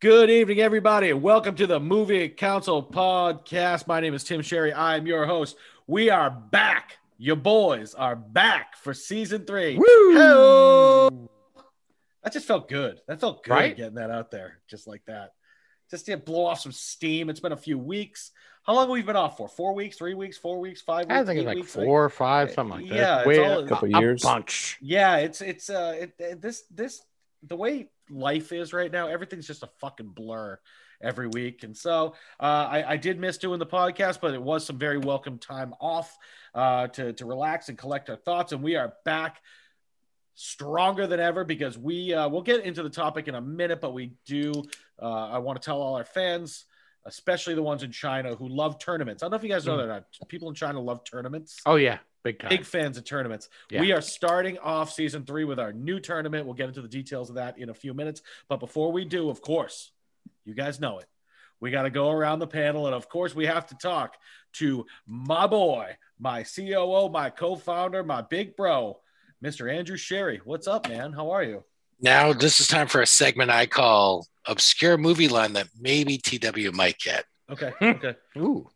Good evening, everybody, and welcome to the Movie Council podcast. My name is Tim Sherry. I am your host. We are back. Your boys are back for season three. Woo! That just felt good. That felt good Right? getting that out there just like that. Just to blow off some steam. It's been a few weeks. How long have we been off for? Four weeks, three weeks, four weeks, five weeks? I think it's like weeks? four or five, something like that. Yeah, it's Way- all- a- Couple years. bunch. Yeah, it's it's uh it- this this the way life is right now. Everything's just a fucking blur every week, and so uh, I, I did miss doing the podcast, but it was some very welcome time off uh, to to relax and collect our thoughts, and we are back stronger than ever because we uh, we'll get into the topic in a minute, but we do. Uh, I want to tell all our fans. Especially the ones in China who love tournaments. I don't know if you guys know that or not. People in China love tournaments Oh yeah, big time. big fans of tournaments. Yeah. We are starting off season three with our new tournament. We'll get into the details of that in a few minutes. But before we do, of course, you guys know it. We got to go around the panel. And of course, we have to talk to my boy, my COO, my co founder, my big bro, Mr. Andrew Sherry. What's up, man? How are you? Now, this is time for a segment I call Obscure Movie Line that maybe TW might get. Okay. Hmm. Okay. Ooh,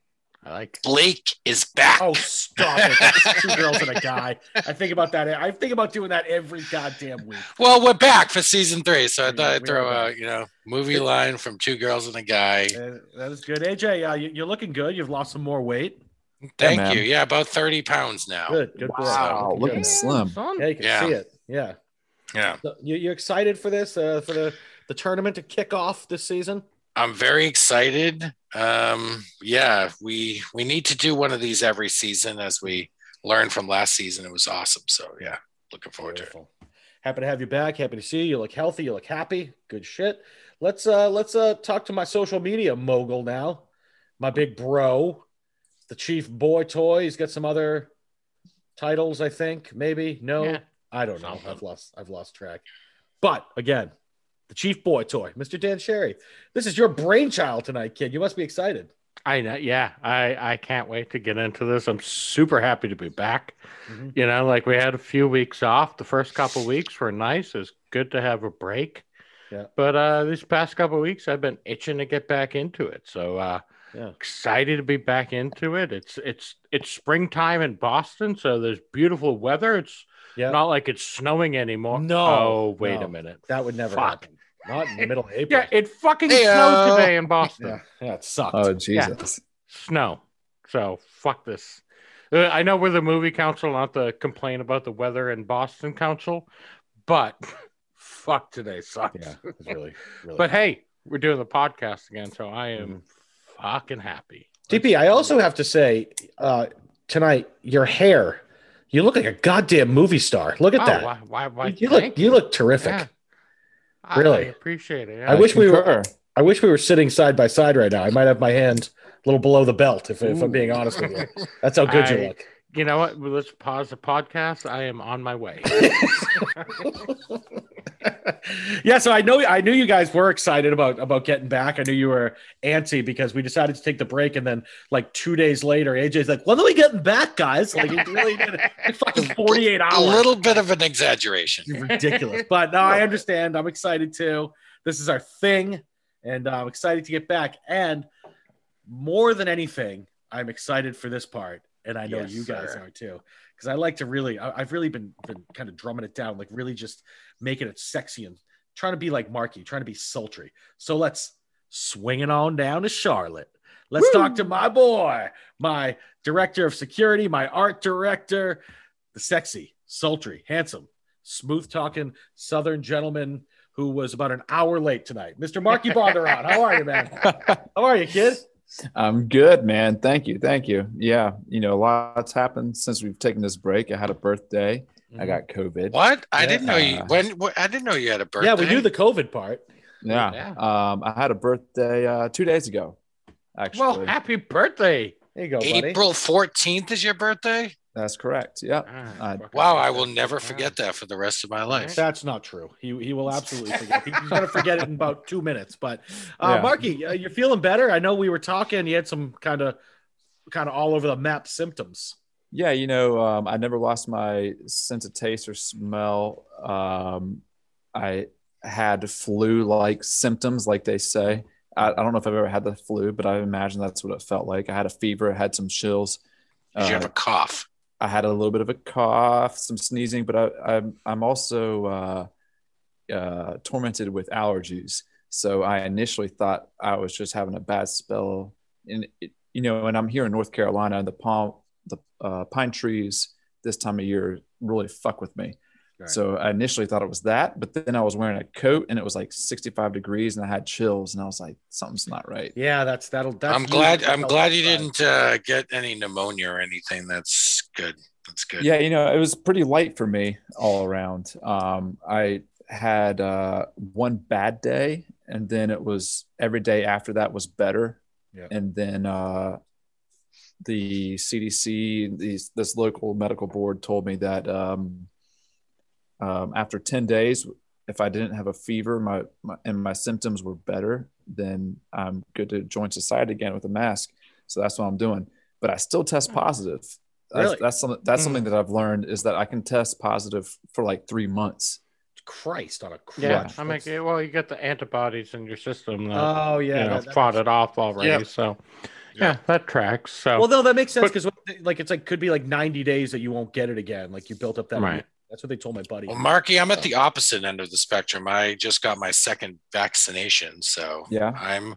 I like. Blake is back. Oh, stop it. That's two girls and a guy. I think about that. I think about doing that every goddamn week. Well, we're back for season three. So I Yeah, thought I'd throw are a, you know, movie line from two girls and a guy. Uh, that is good. AJ, uh, you, you're looking good. You've lost some more weight. Thank man. you. Yeah, about 30 pounds now. Good. Good. boy. Wow, Looking looking good. slim. Yeah, you can Yeah. see it. Yeah. Yeah. So you, you're excited for this, uh, for the, the tournament to kick off this season? I'm very excited. Um, yeah, we we need to do one of these every season as we learned from last season. It was awesome. So yeah, looking forward to it. Happy to have you back. Happy to see you. You look healthy. You look happy. Good shit. Let's uh let's uh talk to my social media mogul now. My big bro, the chief boy toy. He's got some other titles, I think. Maybe. No. Yeah. I don't know. I've lost I've lost track. But again, the chief boy toy, Mr. Dan Sherry. This is your brainchild tonight, kid. You must be excited. I know. Yeah, I I can't wait to get into this. I'm super happy to be back. Mhm. You know, like we had a few weeks off. The first couple weeks were nice. It's good to have a break. Yeah. But uh these past couple weeks, I've been itching to get back into it. So uh Yeah. excited to be back into it. It's it's it's springtime in Boston, so there's beautiful weather. It's Yeah. not like it's snowing anymore. No, Oh, wait no. a minute. That would never Fuck. happen. Not in the middle of April. Yeah, it fucking Hey, snowed today in Boston. yeah, yeah, it sucked. Oh Jesus! Snow. So fuck this. Uh, I know we're the movie council, not the complain about the weather in Boston council, but fuck today sucks. yeah, it's really, really. But hey, we're doing the podcast again, so I am Mm-hmm. fucking happy. DP, I also have to say, uh, tonight your hair, you look like a goddamn movie star. Look at Oh, that. why? Why? why you look, thank you look terrific. Yeah. I- Really. I appreciate it. I yeah. wish we were. I wish we were sitting side by side right now. I might have my hand a little below the belt, if, if I'm being honest with you. That's how good you look. You know what? Let's pause the podcast. I am on my way. yeah, so I know I knew you guys were excited about about getting back. I knew you were antsy because we decided to take the break, and then like two days later, AJ's like, "When are we getting back, guys?" Like it really did like, fucking forty eight A little bit of an exaggeration. ridiculous. But no, I understand. I'm excited too. This is our thing, and uh, I'm excited to get back. And more than anything, I'm excited for this part, and I know Yes, you guys sir. are too, because I like to really. I, I've really been been kind of drumming it down, like really just making it sexy and trying to be like Marky, trying to be sultry. So let's swing it on down to Charlotte. Let's talk to my boy, my director of security, my art director, the sexy, sultry, handsome, smooth talking Southern gentleman who was about an hour late tonight. Mr. Marky Bonderon, how are you, man? How are you, kid? I'm good, man. Thank you, thank you. Yeah, you know, a lots happened since we've taken this break. I had a birthday, I got COVID. What? I Yeah. didn't know you. Uh, When? I didn't know you had a birthday. Yeah, we knew the COVID part. Yeah. Yeah. Um, I had a birthday uh, two days ago. Actually, Well, happy birthday. There you go, buddy. April fourteenth is your birthday. That's correct. Yeah. Ah, Uh, Wow, I will never forget that for the rest of my life. That's not true. He he will absolutely forget. He's going to forget it in about two minutes. But uh, Yeah. Marky, uh, you're feeling better. I know we were talking. You had some kind of kind of all over the map symptoms. Yeah, you know, um, I never lost my sense of taste or smell. Um, I had flu-like symptoms, like they say. I, I don't know if I've ever had the flu, but I imagine that's what it felt like. I had a fever, I had some chills. Did you Uh, have a cough? I had a little bit of a cough, some sneezing, but I, I'm I'm also uh, uh, tormented with allergies. So I initially thought I was just having a bad spell, and it, you know, and I'm here in North Carolina, and the palm, the uh, pine trees this time of year really fuck with me. Right. So I initially thought it was that, but then I was wearing a coat and it was like 65 degrees, and I had chills, and I was like, something's not right. Yeah, that's that'll. That's I'm glad. I'm glad you didn't uh, get any pneumonia or anything. That's good. That's good. Yeah, you know, it was pretty light for me all around. Um, I had uh, one bad day, and then it was every day after that was better. Yeah. And then uh, the CDC, these this local medical board told me that um, um, after ten days, if I didn't have a fever, my, my and my symptoms were better, then I'm good to join society again with a mask. So that's what I'm doing. But I still test positive. That's, Really? that's something that's Mm. something that I've learned is that I can test positive for like three months. Christ on a crutch. Yeah, I mean, That's- well, you get the antibodies in your system that Oh yeah, you know, that- that fought it off already. Yeah. So, Yeah. yeah. that tracks. So, Well, no, that makes sense because like it's like could be like 90 days that you won't get it again. Like you built up that. Right. That's what they told my buddy. Well, Marky, I'm at the opposite end of the spectrum. I just got my second vaccination, so Yeah. I'm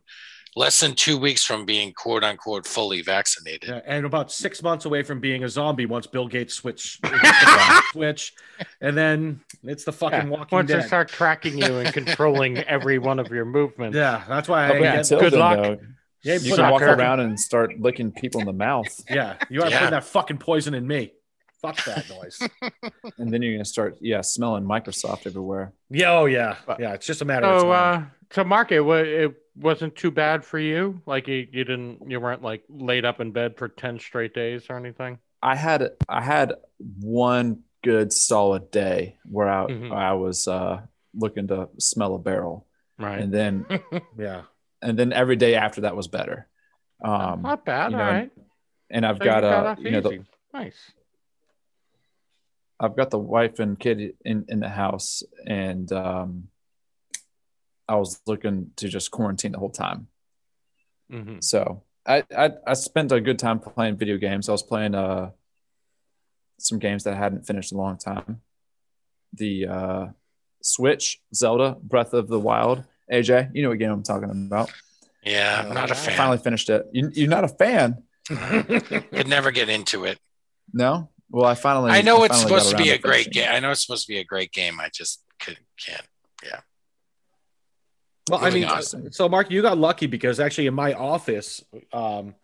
less than two weeks from being quote unquote fully vaccinated. Yeah, and about six months away from being a zombie once Bill Gates switch switch, and then it's the fucking yeah, Walking once Dead. they start tracking you and controlling every one of your movements. yeah, that's why I. But yeah, get- good then, luck. though, yeah, you put can walk sucker. around and start licking people in the mouth, yeah, you are Yeah. putting that fucking poison in me. Fuck that noise. and then you're gonna start, yeah, smelling Microsoft everywhere. yeah, oh yeah, But- yeah. It's just a matter of So, time. uh, to Mark, it, it wasn't too bad for you. Like you, you didn't, you weren't like laid up in bed for ten straight days or anything. I had I had one good solid day where I Mhm. I was uh, looking to smell a barrel, Right. and then yeah, and then every day after that was better. Um, Not bad. you know, right. and I've So got you uh, you know the, nice. I've got the wife and kid in, in the house, and um, I was looking to just quarantine the whole time. hmm So I, I I spent a good time playing video games. I was playing uh some games that I hadn't finished in a long time. The uh, Switch, Zelda, Breath of the Wild. AJ, you know what game I'm talking about. Yeah, I'm not a I fan. finally finished it. You, you're not a fan, Could never get into it. no? Well, I finally. I know it's supposed to be around a great game. I know it's supposed to be a great game. I just could, can't. Yeah. Well, I mean, on. uh, so Mark, you got lucky because actually in my office, um,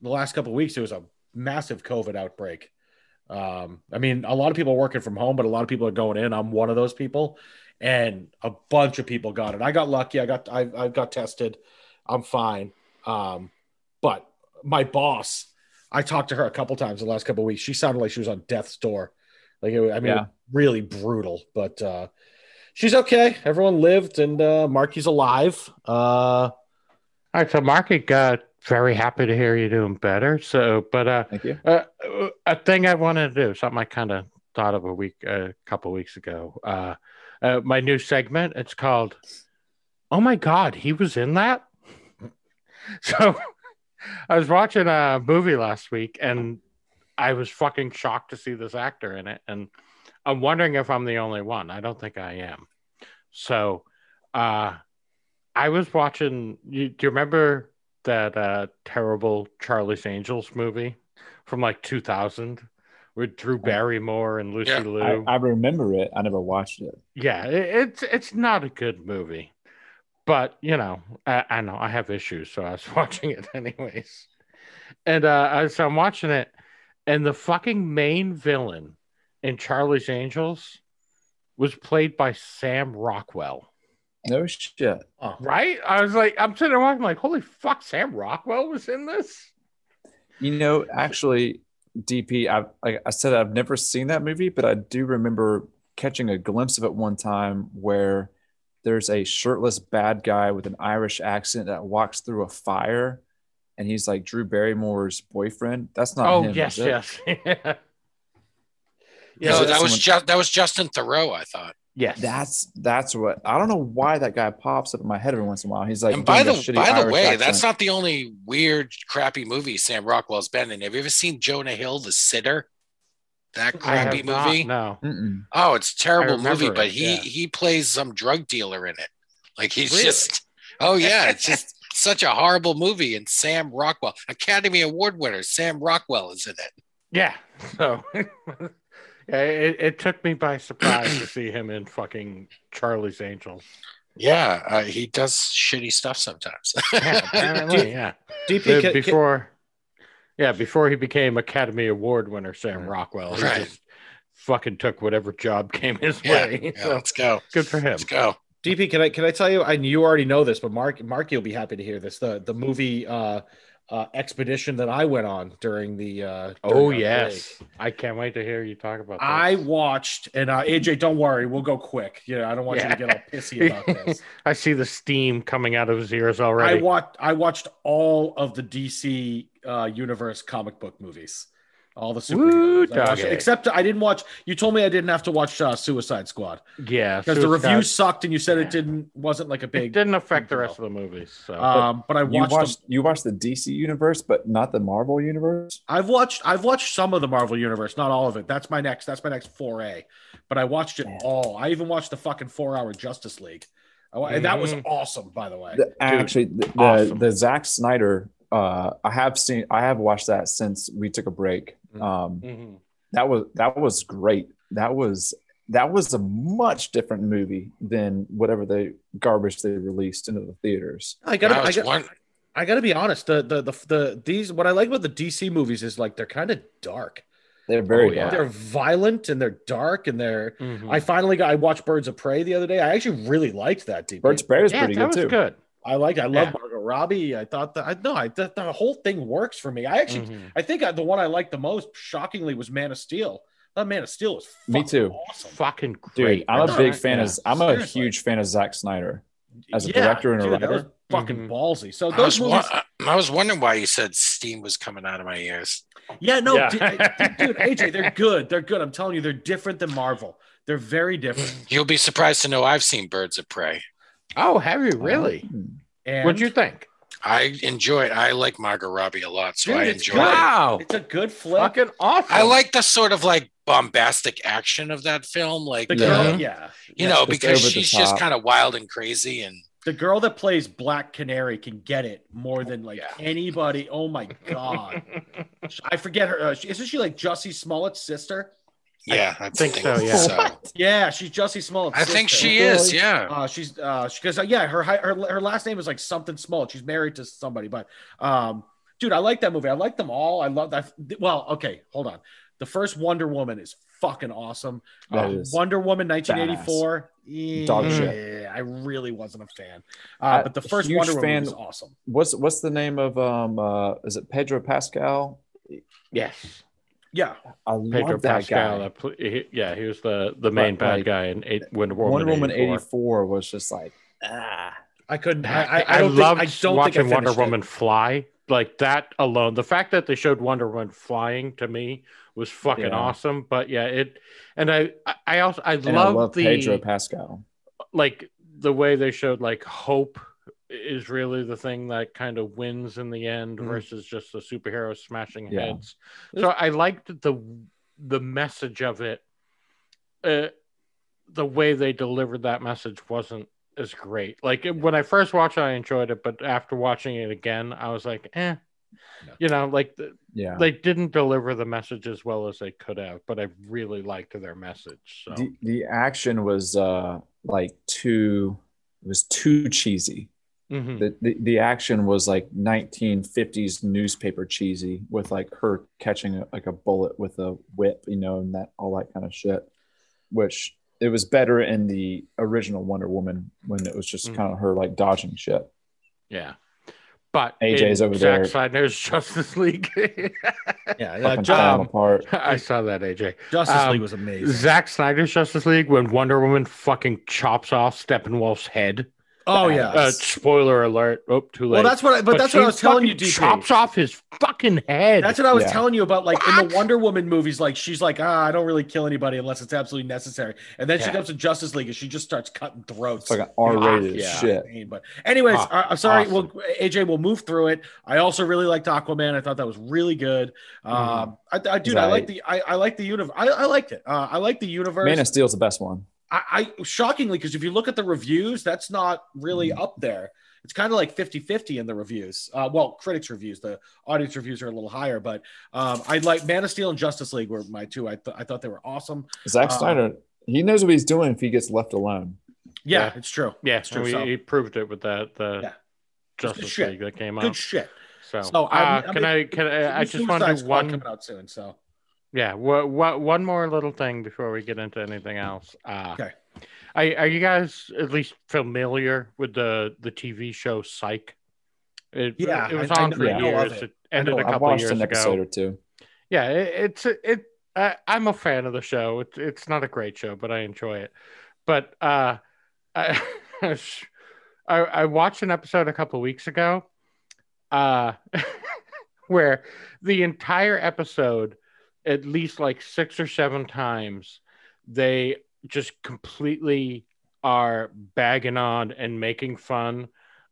the last couple of weeks there was a massive COVID outbreak. Um, I mean, a lot of people are working from home, but a lot of people are going in. I'm one of those people, and a bunch of people got it. I got lucky. I got I, I got tested. I'm fine. Um, but my boss, I talked to her a couple times the last couple of weeks. She sounded like she was on death's door. Like it, I mean, Yeah. really brutal. But uh, she's okay. Everyone lived, and uh, Marky's alive. Uh, All right. So, Mark, got very happy to hear you doing better. So, but uh, Thank you. uh, a thing I wanted to do, something I kind of thought of a week, a couple weeks ago. Uh, uh, my new segment. It's called "Oh my God, he was in that." So, I was watching a movie last week, and I was fucking shocked to see this actor in it, and I'm wondering if I'm the only one. I don't think I am. So, uh, I was watching. You, do you remember that uh, terrible Charlie's Angels movie from like 2000 with Drew Barrymore and Lucy Yeah. Liu? I, I remember it. I never watched it. yeah, it, it's it's not a good movie, but you know, I, I know I have issues, so I was watching it anyways. And uh, I- so I'm watching it, and the fucking main villain in Charlie's Angels was played by Sam Rockwell. No shit. Right? I was like, I'm sitting there watching, like, holy fuck, Sam Rockwell was in this. You know, actually, DP, I like I said, I've never seen that movie, but I do remember catching a glimpse of it one time where there's a shirtless bad guy with an Irish accent that walks through a fire, and he's like Drew Barrymore's boyfriend. That's not oh him. yes, is it? yes, yeah, Yeah, so that was just that was Justin Theroux, I thought. yes. That's that's what I don't know why that guy pops up in my head every once in a while. He's like, and by the doing that shitty by the way, accent. that's not the only weird, crappy movie Sam Rockwell's been in. Have you ever seen Jonah Hill, The Sitter? That I have crappy not, movie. no. Mm-mm. Oh, it's a terrible remember movie, but it, he yeah. he plays some drug dealer in it. Like he's Really? just oh yeah, it's just such a horrible movie. And Sam Rockwell, Academy Award winner, Sam Rockwell is in it. Yeah. So yeah, it, it took me by surprise to see him in fucking Charlie's Angels. Yeah, uh, he does shitty stuff sometimes. Yeah, apparently, yeah. DP, The- can- can- before, yeah, before he became Academy Award winner, Sam Rockwell, he Right. just fucking took whatever job came his yeah, way. yeah, So, let's go. good for him. Let's go. DP, can I can I tell you? And you already know this, but Mark Mark, you'll be happy to hear this. The the movie uh, uh, expedition that I went on during the. Uh, during Oh yes, break. I can't wait to hear you talk about. This. I watched, and uh, AJ, don't worry, we'll go quick. You know, I don't want you to get all pissy about this. I see the steam coming out of his ears already. I watched I watched all of the DC uh, universe comic book movies, all the Woo, superheroes. I watched- doggy. except I didn't watch. You told me I didn't have to watch uh, Suicide Squad yeah, because the Suicide- reviews sucked, and you said Yeah. it didn't wasn't like a It big. didn't affect the rest of the movies. So Um, but I You watched. watched them- you watched the DC universe, but not the Marvel universe. I've watched. I've watched some of the Marvel universe, not all of it. That's my next. That's my next foray. But I watched it Man. all. I even watched the fucking four hour Justice League. I wa- and that was Mhm. awesome, by the way. The- actually, the, the, awesome. the Zack Snyder. Uh, I have seen. I have watched that since we took a break. Mm-hmm. Um, Mhm. that was that was great. That was that was a much different movie than whatever the garbage they released into the theaters. I gotta. I got. one- I gotta be honest. The, the the the these what I like about the DC movies is like they're kind of dark. They're very Oh, yeah. They're violent and they're dark and they're. Mhm. I finally got. I watched Birds of Prey the other day. I actually really liked that. DP. Birds of Prey was yeah, pretty that good was too. good. I like. I love Yeah. Margot Robbie. I thought that. I no. I the, the whole thing works for me. I actually. Mhm. I think I, the one I liked the most, shockingly, was Man of Steel. That Man of Steel was Me too. Awesome. Fucking Dude, great. I'm a big fan yeah. of. I'm a huge fan of Zack Snyder. as a Yeah, director and a dude, writer. fucking Mhm. ballsy. So I those was, movies. wa- I was wondering why you said steam was coming out of my ears. Yeah, no, Yeah. d- d- dude, AJ, they're good. They're good. I'm telling you, they're different than Marvel. They're very different. You'll be surprised to know I've seen Birds of Prey. Oh, have you really? And What'd you think? I enjoy it. I like Margot Robbie a lot, so Dude, I enjoy good. it. Wow, It's a good flick. fucking awesome. I like the sort of like bombastic action of that film, like the the- girl, Yeah. yeah, you yeah. know, because she's just kind of wild and crazy, and the girl that plays Black Canary can get it more than like Yeah. anybody. Oh my god, I forget her. Uh, isn't she like Jussie Smollett's sister? Yeah, I, think so, yeah. so. Yeah, she's Jussie Smollett's. I think sister. she is. Yeah, Uh, she's uh, because uh, yeah, her, her her last name is like something Smollett. She's married to somebody, but um, dude, I like that movie. I like them all. I love that. Well, okay, hold on. The first Wonder Woman is fucking awesome. That Uh, is Wonder Woman 1984. Yeah, Dog shit. I really wasn't a fan. Uh, I- but the first huge Wonder Woman fan- was awesome. What's what's the name of um uh is it Pedro Pascal? yes, Yeah, I Pedro love that Pascal. guy. uh, pl- he- yeah, he was the the main But, bad guy in eight, Wonder Woman. Wonder Woman 84. 84 was just like ah I couldn't. I, I, I, I, don't loved think, I don't watching think I Wonder finished it. Woman fly. Like that alone, the fact that they showed Wonder Woman flying to me was fucking Yeah. awesome. But yeah, it and I I- I also I and I love love the Pedro Pascal. like the way they showed like hope is really the thing that kind of wins in the end Mhm. versus just the superhero smashing Yeah. heads. So I liked the the message of it. Uh, the way they delivered that message wasn't as great. Like when I first watched it, I enjoyed it, but after watching it again, I was like, eh. No. You know, like the, Yeah. they didn't deliver the message as well as they could have, but I really liked their message. So the, the action was uh like too it was too cheesy Mhm. the, the the action was like 1950s newspaper cheesy with like her catching a, like a bullet with a whip, you know, and that all that kind of shit. Which it was better in the original Wonder Woman when it was just Mhm. kind of her like dodging shit. Yeah. But AJ's in over there Zack there. Snyder's Justice League. Yeah, Fucking Ju- um, apart. I saw that, AJ. Justice um, League was amazing. Zack Snyder's Justice League when Wonder Woman fucking chops off Steppenwolf's head. Oh yeah. Uh, spoiler alert. Oh, too late. well, that's what. I, but, that's what I was telling you, fucking DP. Chops off his fucking head. That's what I was Yeah. telling you about. Like in the Wonder Woman movies, like she's like, ah, I don't really kill anybody unless it's absolutely necessary. And then she comes to Justice League and she just starts cutting throats. It's like an R-rated yeah. shit. Insane, But anyways, Ah, I- I'm sorry. awesome. Well, AJ, we'll move through it. I also really liked Aquaman. I thought that was really good. Mm-hmm. Um, I, I dude, I like the, I, I like the universe. I, I liked it. Uh, I like the universe. Man of Steel's the best one. I, I shockingly, because if you look at the reviews, that's not really Mm-hmm. up there. It's kind of like 50 50 in the reviews. Uh, well, critics' reviews, the audience reviews are a little higher, but um, I like Man of Steel and Justice League were my two. I, th- I thought they were awesome. Zack Um, Snyder, he knows what he's doing if he gets left alone. Yeah, Yeah. it's true. yeah, it's true. we, So- he proved it with that the Yeah. Justice shit. League that came out. Good shit. So, So, uh, I'm- I'm can I can I, I just want to Suicide do one coming out soon. So Yeah, wha- one more little thing before we get into anything else. Uh, Okay. Are, are you guys at least familiar with the the TV show Psych? It, Yeah, it was I- I on for I know of years. it. It ended a of I couple watched years an episode ago. or two. Yeah, it, it's it. Uh, I'm a fan of the show. It's it's not a great show, but I enjoy it. But uh, I, I I watched an episode a couple weeks ago, uh, where the entire episode, at least like six or seven times, they just completely are bagging on and making fun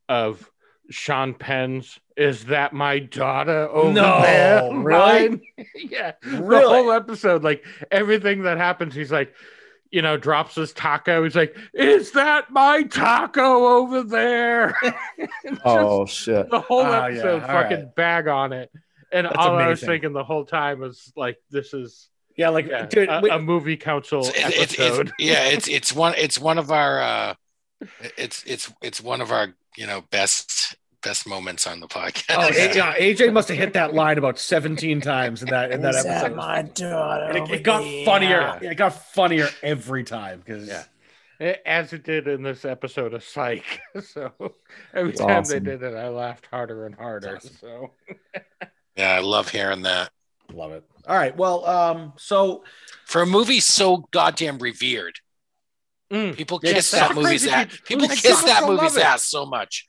of Sean Penn's "Is that my daughter over No, there?" really? yeah, the whole episode, like everything that happens, he's like, you know, drops his taco. He's like, "Is that my taco over there?" Oh shit! the whole Oh, yeah, episode, fucking right. bag on it. And That's all I was thinking the whole time was like, "This is yeah, like yeah, dude, a, wait- a movie council It's- it's- it's- episode." yeah, it's it's one it's one of our uh it's it's it's one of our you know best best moments on the podcast. oh, A- yeah, AJ must have hit that line about 17 times in that in that episode. daughter? And it, it got funnier. It got funnier every time because Yeah. as it did in this episode of Psych. So every It's time awesome. they did it, I laughed harder and harder. It's So yeah, I love hearing that. love it. All right, well, um, so For a movie so goddamn revered, Mm. people kiss it's that movie's ass. People kiss that movie's ass so much.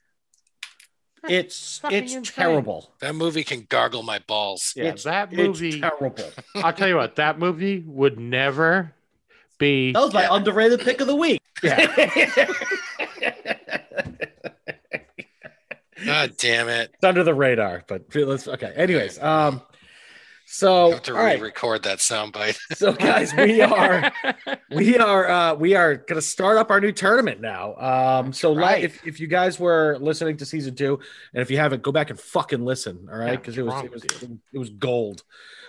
it's it's insane. terrible. That movie can gargle my balls. yeah, It's- that It's movie. terrible. I'll tell you what, that movie would never be. That was my Yeah. underrated pick of the week. God damn it. it's under the radar, but let's okay. Anyways, um, so have to re-record that soundbite. so guys, we are we are uh we are gonna start up our new tournament now. Um, so right. if if you guys were listening to season two, and if you haven't, go back and fucking listen. All right, Yeah, because it was it was it was gold.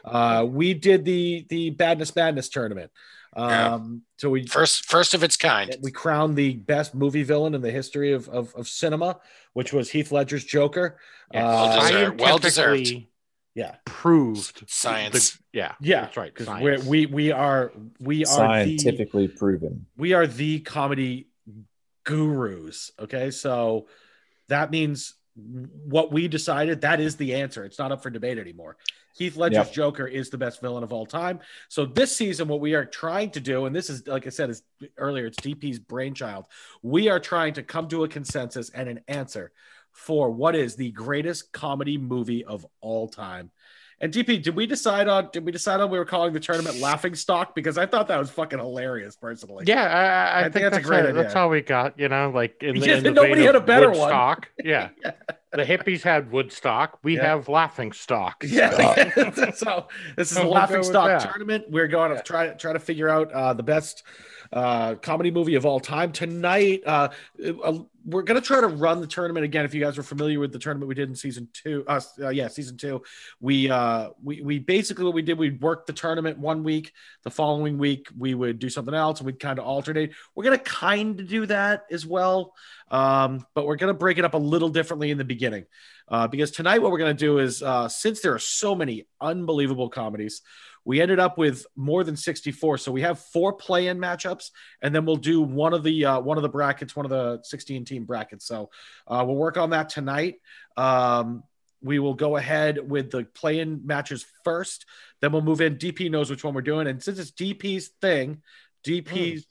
Uh, we did the the badness madness tournament. Yeah. Um, so we First first of its kind. we crowned the best movie villain in the history of, of, of cinema, which was Heath Ledger's Joker. Yeah, Well Uh, deserved. Well deserved. yeah, Proved Science. the- yeah, yeah, that's right. because science. we we are we are the Scientifically proven. we are the comedy gurus. Okay, so that means what we decided that is the answer. It's not up for debate anymore. Heath Ledger's Yep. Joker is the best villain of all time. So this season, what we are trying to do, and this is like I said is earlier, it's DP's brainchild. We are trying to come to a consensus and an answer for what is the greatest comedy movie of all time. And DP, did we decide on did we decide on we were calling the tournament Laughing Stock? Because I thought that was fucking hilarious personally. yeah, I, I, I think think, that's a that's, great it. That's idea. all we got. You know, like in the, Yeah, in the nobody had a better one. Woodstock. Yeah. the hippies had Woodstock. We Yeah. have Laughing Stock. Yeah. so this is a We'll laughing stock tournament. We're going to try try to figure out uh, the best uh, comedy movie of all time. Tonight, uh, uh, we're gonna try to run the tournament again. If you guys are familiar with the tournament we did in season two, uh, uh yeah, season two, we uh, we we basically what we did, we worked the tournament one week. The following week, we would do something else, and we'd kind of alternate. We're gonna kind of do that as well, um, but we're gonna break it up a little differently in the beginning. Uh, because tonight, what we're going to do is, uh, since there are so many unbelievable comedies, we ended up with more than 64. So we have four play-in matchups, and then we'll do one of the uh, one of the brackets, one of the 16 team brackets. So uh, we'll work on that tonight. Um, we will go ahead with the play-in matches first. Then we'll move in. DP knows which one we're doing, and since it's DP's thing, DP's mm.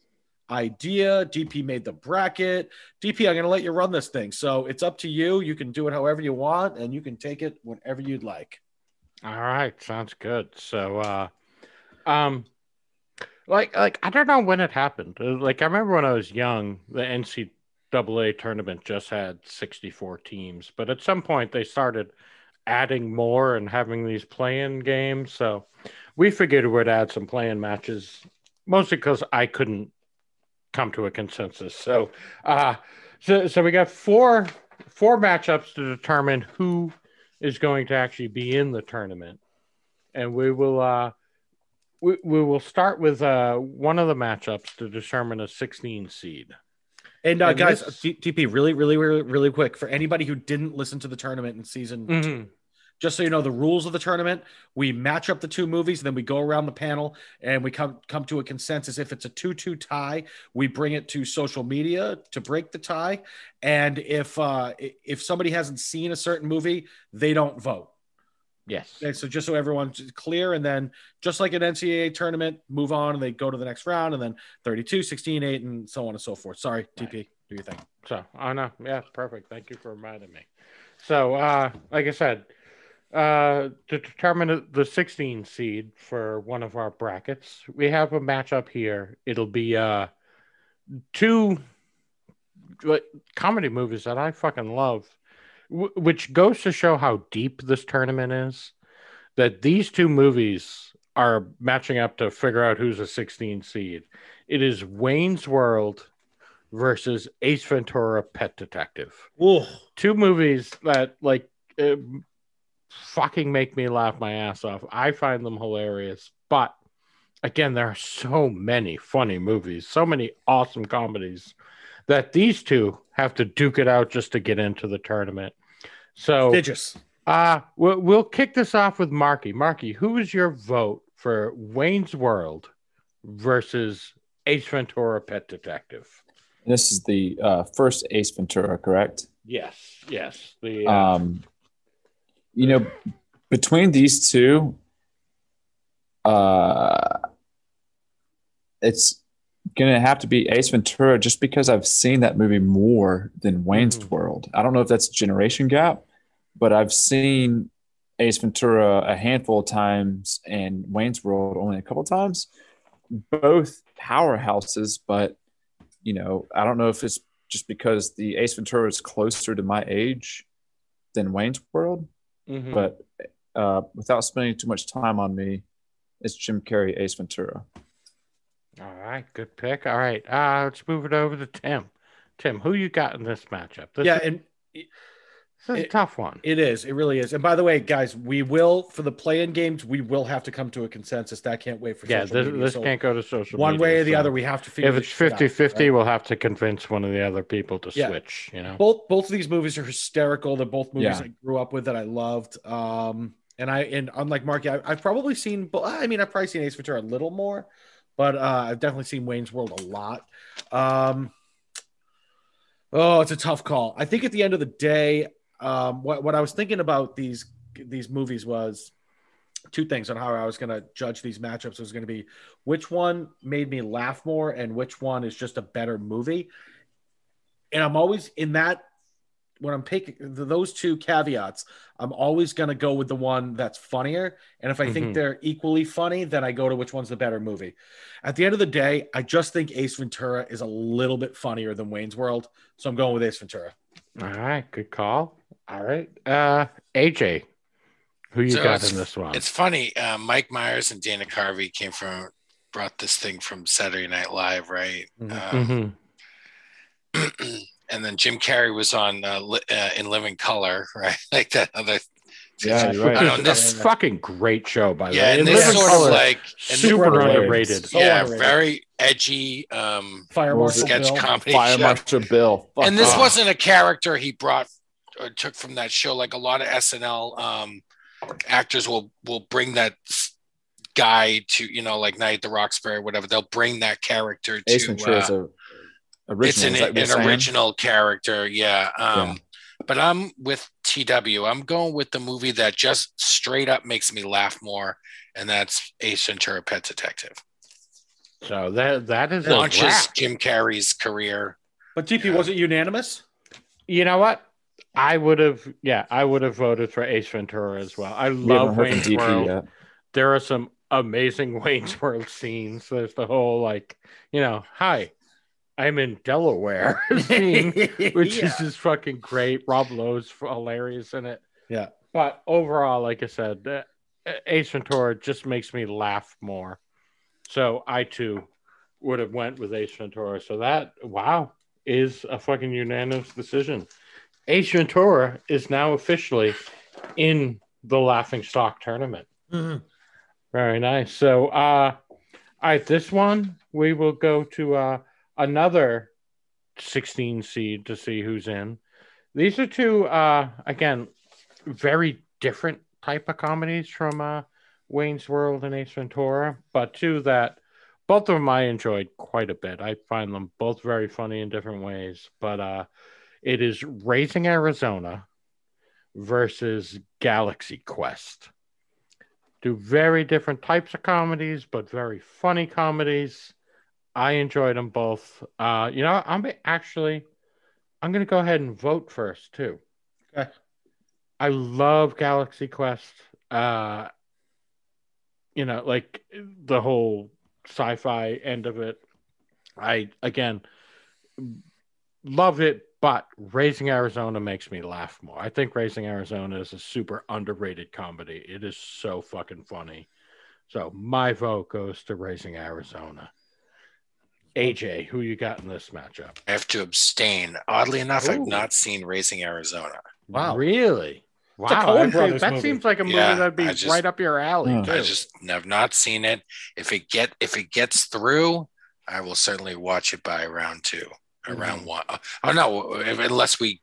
idea. DP made the bracket. DP, I'm going to let you run this thing. So it's up to you. You can do it however you want, and you can take it whenever you'd like. All right, sounds good. So, uh, um, like, like I don't know when it happened. Uh, like, I remember when I was young, the NCAA tournament just had 64 teams, but at some point they started adding more and having these play-in games. So, we figured we'd add some play-in matches, mostly because I couldn't come to a consensus. So, uh, so, so we got four four matchups to determine who is going to actually be in the tournament, and we will uh, we we will start with uh, one of the matchups to determine a 16 seed. And, uh, and guys, this... TP, really, really, really, really quick for anybody who didn't listen to the tournament in season mm-hmm. two, just so you know the rules of the tournament we match up the two movies then we go around the panel and we come come to a consensus. If it's a 2-2 tie we bring it to social media to break the tie. And if uh if somebody hasn't seen a certain movie they don't vote. Yes. Okay, so just so everyone's clear and then just like an ncaa tournament move on and they go to the next round and then 32 16 8 and so on and so forth. Sorry right. tp do your thing. So oh no. Yeah perfect. Thank you for reminding me. So uh like i said uh, to determine the 16 seed for one of our brackets, we have a matchup here. It'll be uh, two comedy movies that I fucking love, w- which goes to show how deep this tournament is. That these two movies are matching up to figure out who's a 16 seed. It is Wayne's World versus Ace Ventura: Pet Detective. Ooh. Two movies that like. Uh, fucking make me laugh my ass off. I find them hilarious. But again, there are so many funny movies, so many awesome comedies that these two have to duke it out just to get into the tournament. So, Prodigious. Uh, we'll, we'll kick this off with Marky. Marky, who is your vote for Wayne's World versus Ace Ventura Pet Detective? This is the uh, first Ace Ventura, correct? Yes, yes. The uh, um, you know, between these two, uh, it's gonna have to be Ace Ventura just because I've seen that movie more than Wayne's mm-hmm. World. I don't know if that's a generation gap, but I've seen Ace Ventura a handful of times and Wayne's World only a couple times. Both powerhouses, but you know, I don't know if it's just because the Ace Ventura is closer to my age than Wayne's World. Mm-hmm. But uh, without spending too much time on me, it's Jim Carrey, Ace Ventura. All right, good pick. All right, uh, let's move it over to Tim. Tim, who you got in this matchup? This yeah, is, and this is it, a tough one. It is. It really is. And by the way, guys, we will for the play-in games. We will have to come to a consensus. That can't wait for yeah. This, this so can't go to social. One media, way or the so other, we have to figure. Out. If it's 50-50, right? we'll have to convince one of the other people to yeah. switch. You know, both both of these movies are hysterical. They're both movies yeah. I grew up with that I loved. Um, and I and unlike Marky, I, have probably seen. I mean, I've probably seen Ace Ventura a little more, but uh, I've definitely seen Wayne's World a lot. Um, oh, it's a tough call. I think at the end of the day, um, what what I was thinking about these these movies was two things on how I was going to judge these matchups was going to be which one made me laugh more and which one is just a better movie. And I'm always in that when I'm picking those two caveats, I'm always going to go with the one that's funnier. And if I mm-hmm. think they're equally funny, then I go to which one's the better movie. At the end of the day, I just think Ace Ventura is a little bit funnier than Wayne's World. So I'm going with Ace Ventura. All right. Good call. All right. Uh, AJ, who you so got in this one? It's funny. Uh, Mike Myers and Dana Carvey came from brought this thing from Saturday Night Live, right? Mhm. Um, Mhm. and then Jim Carrey was on uh, Li- uh, in Living Color, right? Like that other. Yeah, you're right. I don't know. That's a fucking great show, by the Yeah, way. and And this Living sort Colour, of like and super underrated. underrated. So yeah, underrated. very edgy um, Fire What was Marshal it? sketch Bill. comedy Fire show. Marshal Bill. Fuck and this off. wasn't a character he brought or took from that show. Like a lot of SNL um, actors will will bring that guy to you know like Night at the Roxbury, whatever. They'll bring that character to. Ace Ventura is uh, a original. it's an, is that what you're an saying? original character, yeah. Um, Yeah. But I'm with TW. I'm going with the movie that just straight up makes me laugh more, and that's Ace Ventura: Pet Detective. So that that is a Launches wrap. Jim Carrey's career. But DP, was it unanimous? You know what? I would have, yeah, I would have voted for Ace Ventura as well. I love Wayne's World. yet. There are some amazing Wayne's World scenes. There's the whole like, you know, hi, I'm in Delaware scene, which Yeah. is just fucking great. Rob Lowe's hilarious in it. Yeah. But overall, like I said, uh, Ace Ventura just makes me laugh more. So I too would have went with Ace Ventura. So that wow is a fucking unanimous decision. Ace Ventura is now officially in the Laughing Stock tournament. Mhm. Very nice. So uh all right, this one we will go to uh another 16 seed to see who's in. These are two uh again very different type of comedies from uh Wayne's World and Ace Ventura, but two that both of them I enjoyed quite a bit. I find them both very funny in different ways, but uh it is Raising Arizona versus Galaxy Quest. Do very different types of comedies, but very funny comedies. I enjoyed them both. Uh, you know, I'm actually, I'm going to go ahead and vote first too. Okay. I love Galaxy Quest. Uh, you know, like the whole sci-fi end of it. I again love it, but Raising Arizona makes me laugh more. I think Raising Arizona is a super underrated comedy. It is so fucking funny. So my vote goes to Raising Arizona. AJ, who you got in this matchup? I have to abstain. Oddly enough, I've not seen Raising Arizona. Wow. Really? Wow. Coen that seems- Brothers that movie. seems like a movie Yeah, that'd be just- right up your alley. Too. I just have not seen it. If it get if it gets through, I will certainly watch it by round two, or round one. Oh no, if, unless we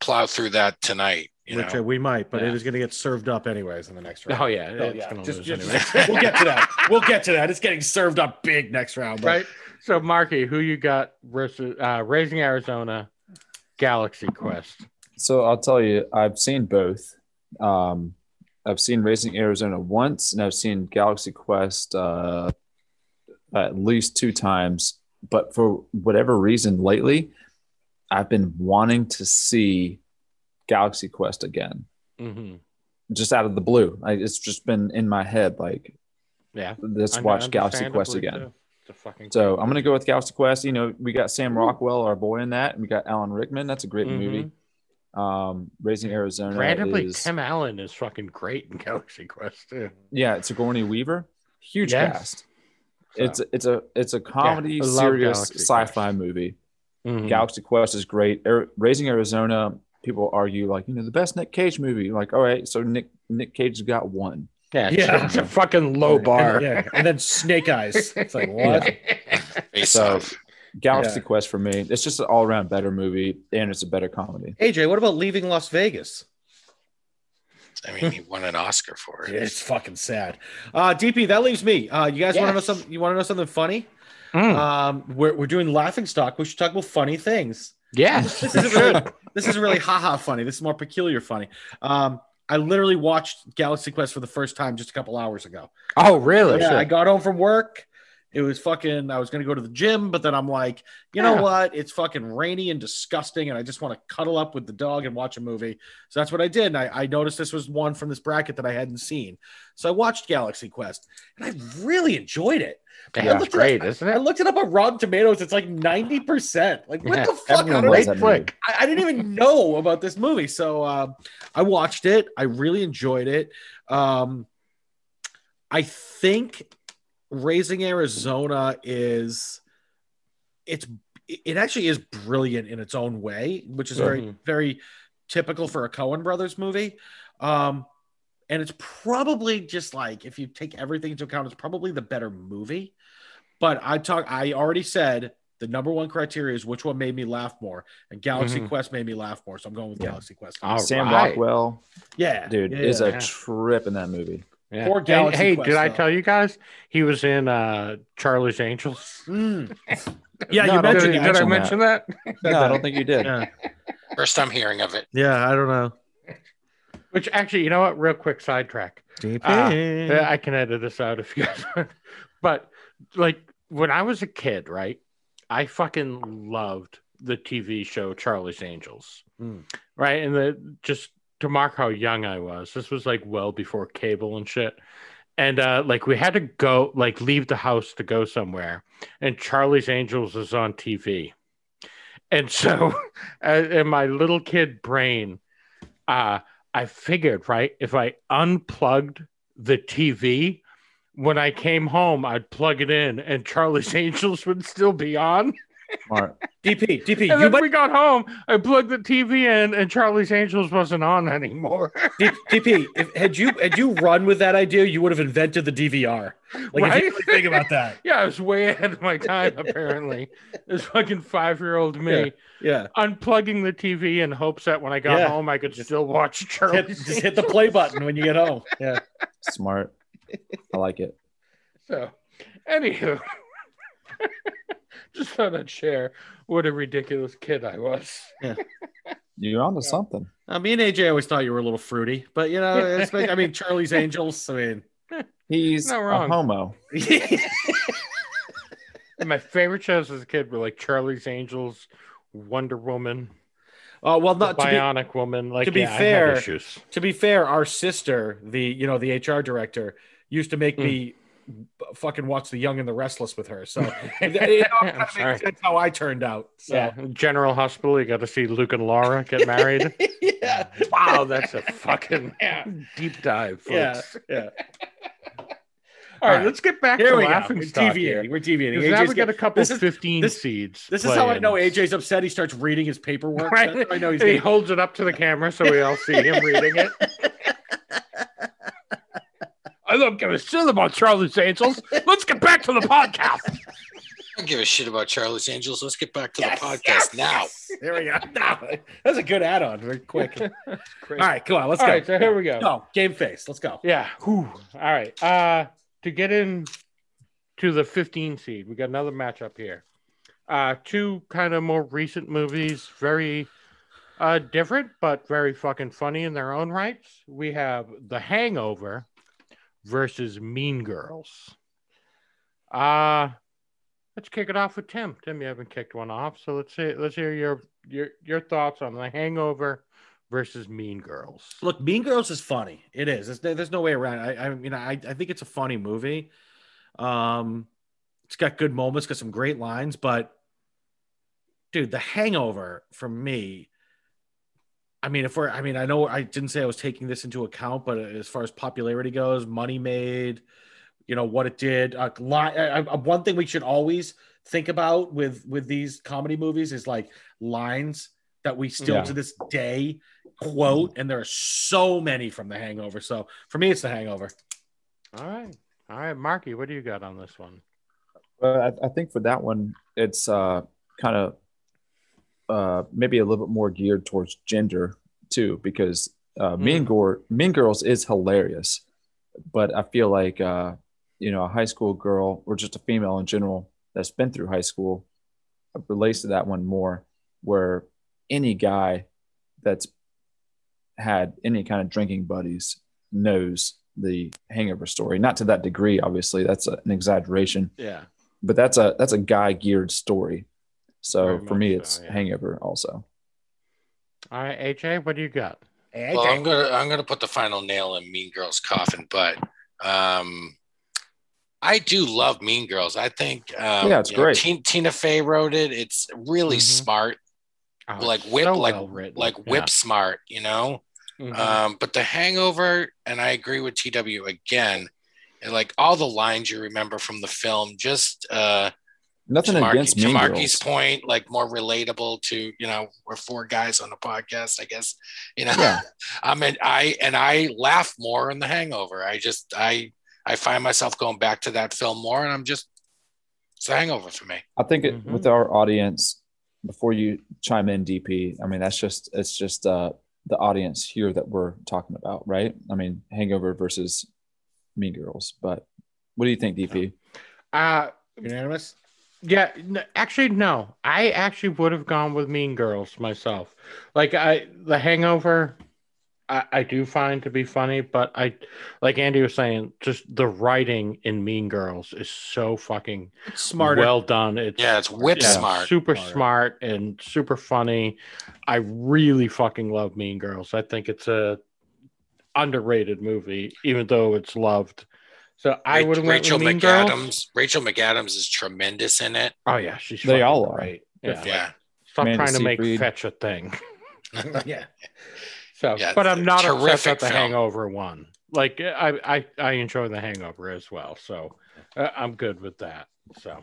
plow through that tonight. You Which know, uh, we might, but Yeah. it is going to get served up anyways in the next round. Oh yeah, it's yeah. gonna Just- lose just- anyway. we'll get to that. We'll get to that. It's getting served up big next round. but- right. So, Marky, who you got versus uh, Raising Arizona, Galaxy Quest? So I'll tell you, I've seen both. Um, I've seen Raising Arizona once, and I've seen Galaxy Quest uh, at least two times. But for whatever reason, lately, I've been wanting to see Galaxy Quest again, Mm-hmm. just out of the blue. I, it's just been in my head, like Yeah, let's watch Galaxy Quest again. So I'm gonna go with Galaxy Quest. You know, we got Sam Rockwell, our boy, in that, and we got Alan Rickman. That's a great Mhm. movie. Um, Raising Arizona randomly is Tim Allen is fucking great in Galaxy Quest too. yeah, it's Sigourney Weaver, huge Yes. cast. So, It's it's a it's a comedy, I love serious Galaxy sci-fi Quest. movie. mhm. Galaxy Quest is great. Ar- Raising Arizona, people argue like you know the best Nick Cage movie. Like, all right, so Nick Nick Cage's got one. yeah, Yeah. it's a fucking low bar. And, yeah, and then Snake Eyes. It's like what? face So- Galaxy Yeah. Quest for me, it's just an all around better movie, and it's a better comedy. AJ, what about leaving Las Vegas? I mean, he won an Oscar for it. It's fucking sad. Uh, DP, that leaves me. Uh, you guys want to know Yes. something? You want to know something funny? Mm. Um, we're, we're doing laughing stock. We should talk about funny things. Yeah, This we isn't really, should. this isn't really haha funny. This is more peculiar funny. Um, I literally watched Galaxy Quest for the first time just a couple hours ago. Oh, really? Yeah, I got home from work. It was fucking. I was gonna go to the gym, but then I'm like, you know Yeah. what? It's fucking rainy and disgusting, and I just want to cuddle up with the dog and watch a movie. So that's what I did. And I, I noticed this was one from this bracket that I hadn't seen. So I watched Galaxy Quest, and I really enjoyed it. Yeah, it's it great, up- isn't it? I looked it up on Rotten Tomatoes. It's like ninety percent. Like what Yeah, the fuck? I loves Great that movie. flick. I, I didn't even know about this movie. So um, I watched it. I really enjoyed it. Um, I think Raising Arizona is it's it actually is brilliant in its own way, which is very Mhm. very typical for a Coen Brothers movie. Um, and it's probably just like if you take everything into account, it's probably the better movie. But I talk, I already said the number one criteria is which one made me laugh more, and Galaxy Mhm. Quest made me laugh more, so I'm going with Yeah. Galaxy Quest. All Sam right. Rockwell, yeah, dude, yeah, is yeah. a trip in that movie. Yeah. Poor Galaxy hey, Quest, did I though. tell you guys he was in uh Charlie's Angels? Mm. Yeah, No, you I don't mentioned did, think that. did I mention that. mention that? No, I don't think you did. Yeah. First time hearing of it. yeah, I don't know. Which actually, you know what? Real quick sidetrack. Uh, yeah, I can edit this out if you guys want. But like when I was a kid, right? I fucking loved the TV show Charlie's Angels. Mm. Right. And the just to mark how young I was, this was like well before cable and shit. And uh like we had to go like leave the house to go somewhere, and Charlie's Angels is on TV. And so uh, in my little kid brain, uh I figured, right, if I unplugged the TV when I came home, I'd plug it in and Charlie's Angels would still be on. Smart. DP, DP, And you then might we got home, I plugged the TV in and Charlie's Angels wasn't on anymore. D- DP, if had you had you run with that idea, you would have invented the DVR. Like if you really think about that. yeah, I was way ahead of my time, apparently. This fucking five year old me Yeah. unplugging the TV in hopes that when I got Yeah. home, I could still watch Hit, Charlie's just hit the play button when you get home. Yeah. Smart. I like it. So, anywho, just thought I'd what a ridiculous kid I was. You're onto something. Uh, me and AJ always thought you were a little fruity, but you know, it's, I mean, Charlie's Angels. I mean, He's Not a wrong. homo. And my favorite shows as a kid were like Charlie's Angels, Wonder Woman, Oh well, the not to be Bionic Woman. Like, to be yeah, fair- issues. to be fair, our sister, the you know the HR director, used to make Mm. me b- fucking watch The Young and the Restless with her. So it, all kind of makes sense how I turned out. So. Yeah, General Hospital. You got to see Luke and Laura get married. yeah. wow, that's a fucking deep dive, folks. Yeah. Yeah. All right, All right. let's get back Here to we go. laughing We're stock here. deviating. We're deviating. now we got a couple this is- 15 this- seeds. This is how I know AJ's upset. He starts reading his paperwork. Right. I know he's he holds it up to the camera so we all see him reading it. I don't give a shit about Charlie's Angels. Let's get back to the podcast. I don't give a shit about Charlie's Angels. Let's get back to Yes, the podcast yes, now. yes. There we go. Now, that's a good add-on. Very quick. All right, come on. Let's All go. right, so here we go. Go. Game face. Let's go. Yeah. Whew. All right. Uh to get in to the 15 seed, we got another matchup here. Uh two kind of more recent movies, very uh different but very fucking funny in their own rights. We have The Hangover versus Mean Girls. Uh let's kick it off with Tim. Tim, you haven't kicked one off, so let's see let's hear your your your thoughts on The Hangover versus Mean Girls. Look, Mean Girls is funny. It is. There's, there's no way around. I, I mean, I, I think it's a funny movie. Um, it's got good moments, got some great lines, but dude, The Hangover for me. I mean, if we're, I mean, I know I didn't say I was taking this into account, but as far as popularity goes, money made, you know what it did. Uh, li- uh, uh, one thing we should always think about with with these comedy movies is like lines that we still Yeah. to this day quote, and there are so many from The Hangover. So for me, it's The Hangover. All right. All right, Marky, what do you got on this one? Well, I, I think for that one, it's uh, kind of uh, maybe a little bit more geared towards gender too, because uh, Mean Gore, Mean Girls is hilarious, but I feel like uh, you know a high school girl or just a female in general that's been through high school relates to that one more, where any guy that's had any kind of drinking buddies knows the hangover story not to that degree obviously that's a- an exaggeration Yeah. but that's a that's a guy geared story. So Very for me, so, it's yeah. Hangover also. All right, AJ, what do you got? Well, I'm gonna I'm gonna put the final nail in Mean Girls' coffin, but um, I do love Mean Girls. I think um, Yeah, it's you know, great. Tina, Tina Fey wrote it. It's really Mhm. smart, Oh, like whip, so like well written. like Yeah. whip smart. You know. Mhm. Um, but The Hangover, and I agree with TW again. and like all the lines you remember from the film, just uh, Nothing to, Mark, against to Mean Marky's point, like more relatable to you know we're four guys on a podcast, I guess. You know, Yeah. I mean, I and I laugh more in The Hangover. I just I I find myself going back to that film more, and I'm just it's a hangover for me. I think it, Mhm. with our audience, before you chime in, DP, I mean that's just it's just uh, the audience here that we're talking about, right? I mean, Hangover versus Mean Girls. But what do you think, DP? Uh, Unanimous. Yeah, n- actually, no. I actually would have gone with Mean Girls myself. Like I, The Hangover, I, I do find to be funny, but I, like Andy was saying, just the writing in Mean Girls is so fucking Smarter. well done. It's Yeah, it's whip yeah, smart. super Smarter. smart and super funny. I really fucking love Mean Girls. I think it's a underrated movie, even though it's loved. So I would have went Rachel with Mean Girls. McAdams. Rachel McAdams is tremendous in it. Oh yeah, she's They fucking all are. great. Yeah. Yeah, Stop Amanda trying to make fetch a thing. yeah. So, Yeah, but I'm not upset terrific that the film. Hangover one. Like I, I, I enjoy the Hangover as well. So uh, I'm good with that. So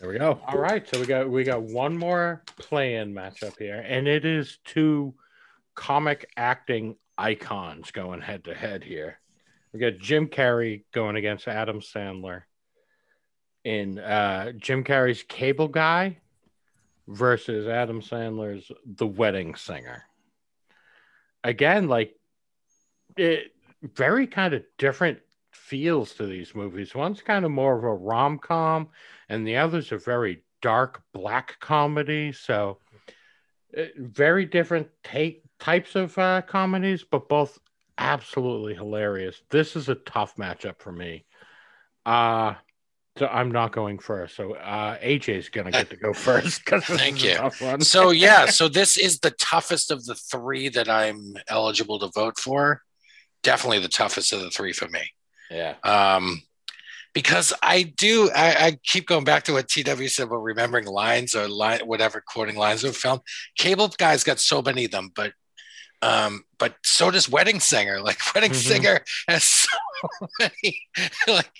There we go. all right, so we got we got one more play-in matchup here, and it is two comic acting icons going head to head here. We got Jim Carrey going against Adam Sandler in uh, Jim Carrey's Cable Guy versus Adam Sandler's The Wedding Singer. Again, like it very kind of different feels to these movies. One's kind of more of a rom com, and the other's a very dark black comedy. So, uh, very different take types of uh, comedies, but both absolutely hilarious. This is a tough matchup for me. Uh so I'm not going first. So uh AJ's gonna get to go first because Thank you. So yeah, so this is the toughest of the three that I'm eligible to vote for. Definitely the toughest of the three for me. yeah. Um, because I do, I, I keep going back to what TW said about remembering lines or line, whatever, quoting lines of film. Cable Guy's got so many of them, but um, but so does Wedding Singer. Like Wedding Mhm. Singer has so many, like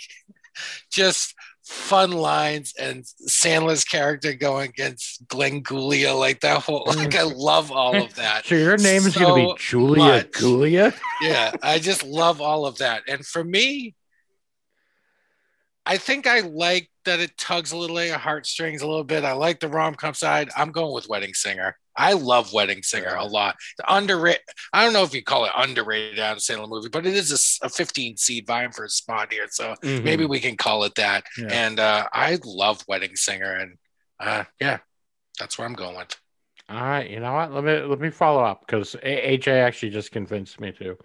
just fun lines and Sandler's character going against Glenn Guglia, like that whole, like I love all of that. So your name is gonna be Julia much. Guglia? yeah, I just love all of that. And for me, I think I like that it tugs a little at your heartstrings a little bit. I like the rom com side. I'm going with Wedding Singer. I love Wedding Singer a lot. The underrated. I don't know if you call it underrated Adam Sandler movie, but it is a 15 seed vying for a spot here. So maybe we can call it that. Yeah. And uh, I love Wedding Singer, and uh, yeah, that's where I'm going with. All right, you know what? Let me let me follow up because AJ actually just convinced me to.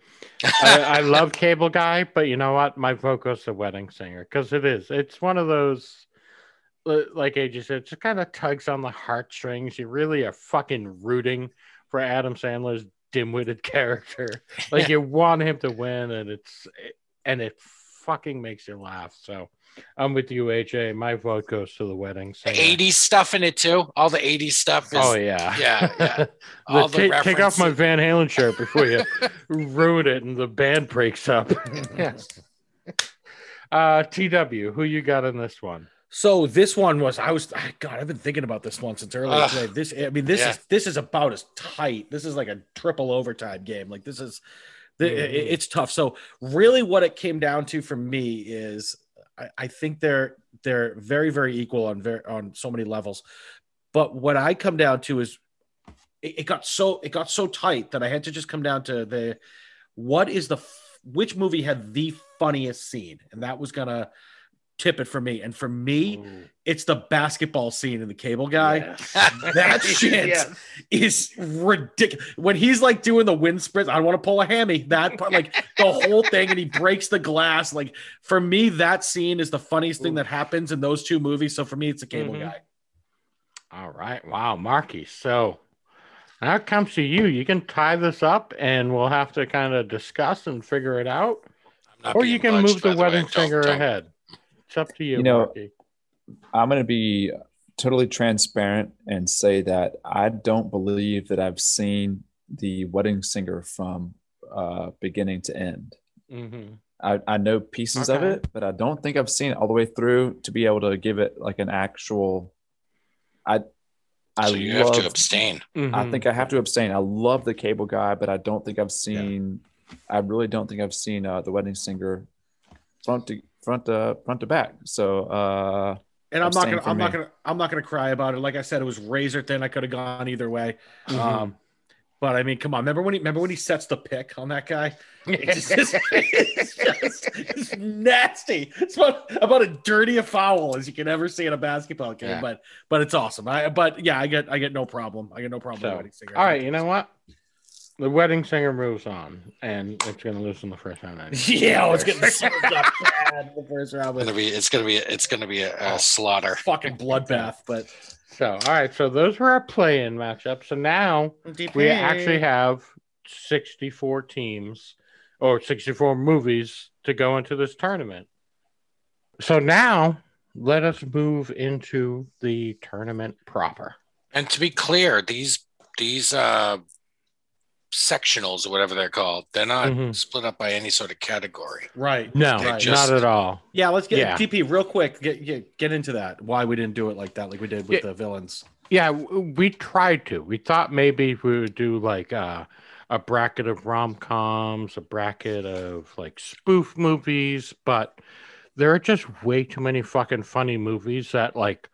I, I love Cable Guy, but you know what? My goes to Wedding Singer because it is. It's one of those, like AJ said, it just kind of tugs on the heartstrings. You really are fucking rooting for Adam Sandler's dim-witted character. Like you want him to win, and it's and it fucking makes you laugh. So I'm with you, AJ. My vote goes to the Wedding The Singer. 80s stuff in it too. All the 80s stuff is Oh yeah, yeah, yeah. All the ta- take off my. Van Halen shirt before you ruin it and the band breaks up. Yes. uh, TW, who you got in this one? So this one was I was God I've been thinking about this one since earlier Ugh. today. This I mean this Yeah. is this is about as tight. This is like a triple overtime game. Like this is the, Mhm. it- it's tough. So really what it came down to for me is I, I think they're they're very very equal on very on so many levels. But what I come down to is it, it got so it got so tight that I had to just come down to the what is the which movie had the funniest scene and that was gonna tip it for me. And for me, it's the basketball scene in the cable guy. That shit is ridiculous. When he's like doing the wind sprints, I want to pull a hammy. That part, like the whole thing, and he breaks the glass. Like for me, that scene is the funniest thing that happens in those two movies. So for me, it's a cable Mhm. guy. All right. Wow, Marky. So now it comes to you. You can tie this up and we'll have to kind of discuss and figure it out. I'm not Or you can budged, move by the wedding Don't- don't- ahead. It's up to you, You know, Marky. I'm going to be totally transparent and say that I don't believe that I've seen the wedding singer from uh, beginning to end. Mhm. I, I know pieces of it, but I don't think I've seen it all the way through to be able to give it like an actual. I I so you love, have to abstain. I Mhm. think I have to abstain. I love the Cable Guy, but I don't think I've seen. I really don't think I've seen uh, the Wedding Singer front to front to front to back. So uh, And I'm not gonna, I'm not gonna, I'm not gonna cry about it. Like I said, it was razor thin. I could have gone either way. Mhm. Um, but I mean, come on. Remember when he, remember when he sets the pick on that guy? It's just, it's just it's nasty. It's about, about as dirty a foul as you can ever see in a basketball game. Yeah. But, but it's awesome. I, but yeah, I get, I get no problem. I get no problem. So, with Wedding all right, you know what? The wedding singer moves on, and it's going to lose in the first round. anyway. Yeah, I was getting served up bad the first round It's gonna be it's gonna be it's gonna be a, a slaughter. fucking bloodbath. But So, all right, so those were our play-in matchups. So now we actually have 64 teams or 64 movies to go into this tournament. So now let us move into the tournament proper. And to be clear, these these uh sectionals or whatever they're called, they're not Mhm. split up by any sort of category. right. No, Right. just- not at all. Yeah, let's get Yeah. DP real quick. Get, get get into that. Why we didn't do it like that, like we did with Yeah. the villains. Yeah, we tried to. We thought maybe we would do like uh, a bracket of rom coms, a bracket of like spoof movies, but there are just way too many fucking funny movies that like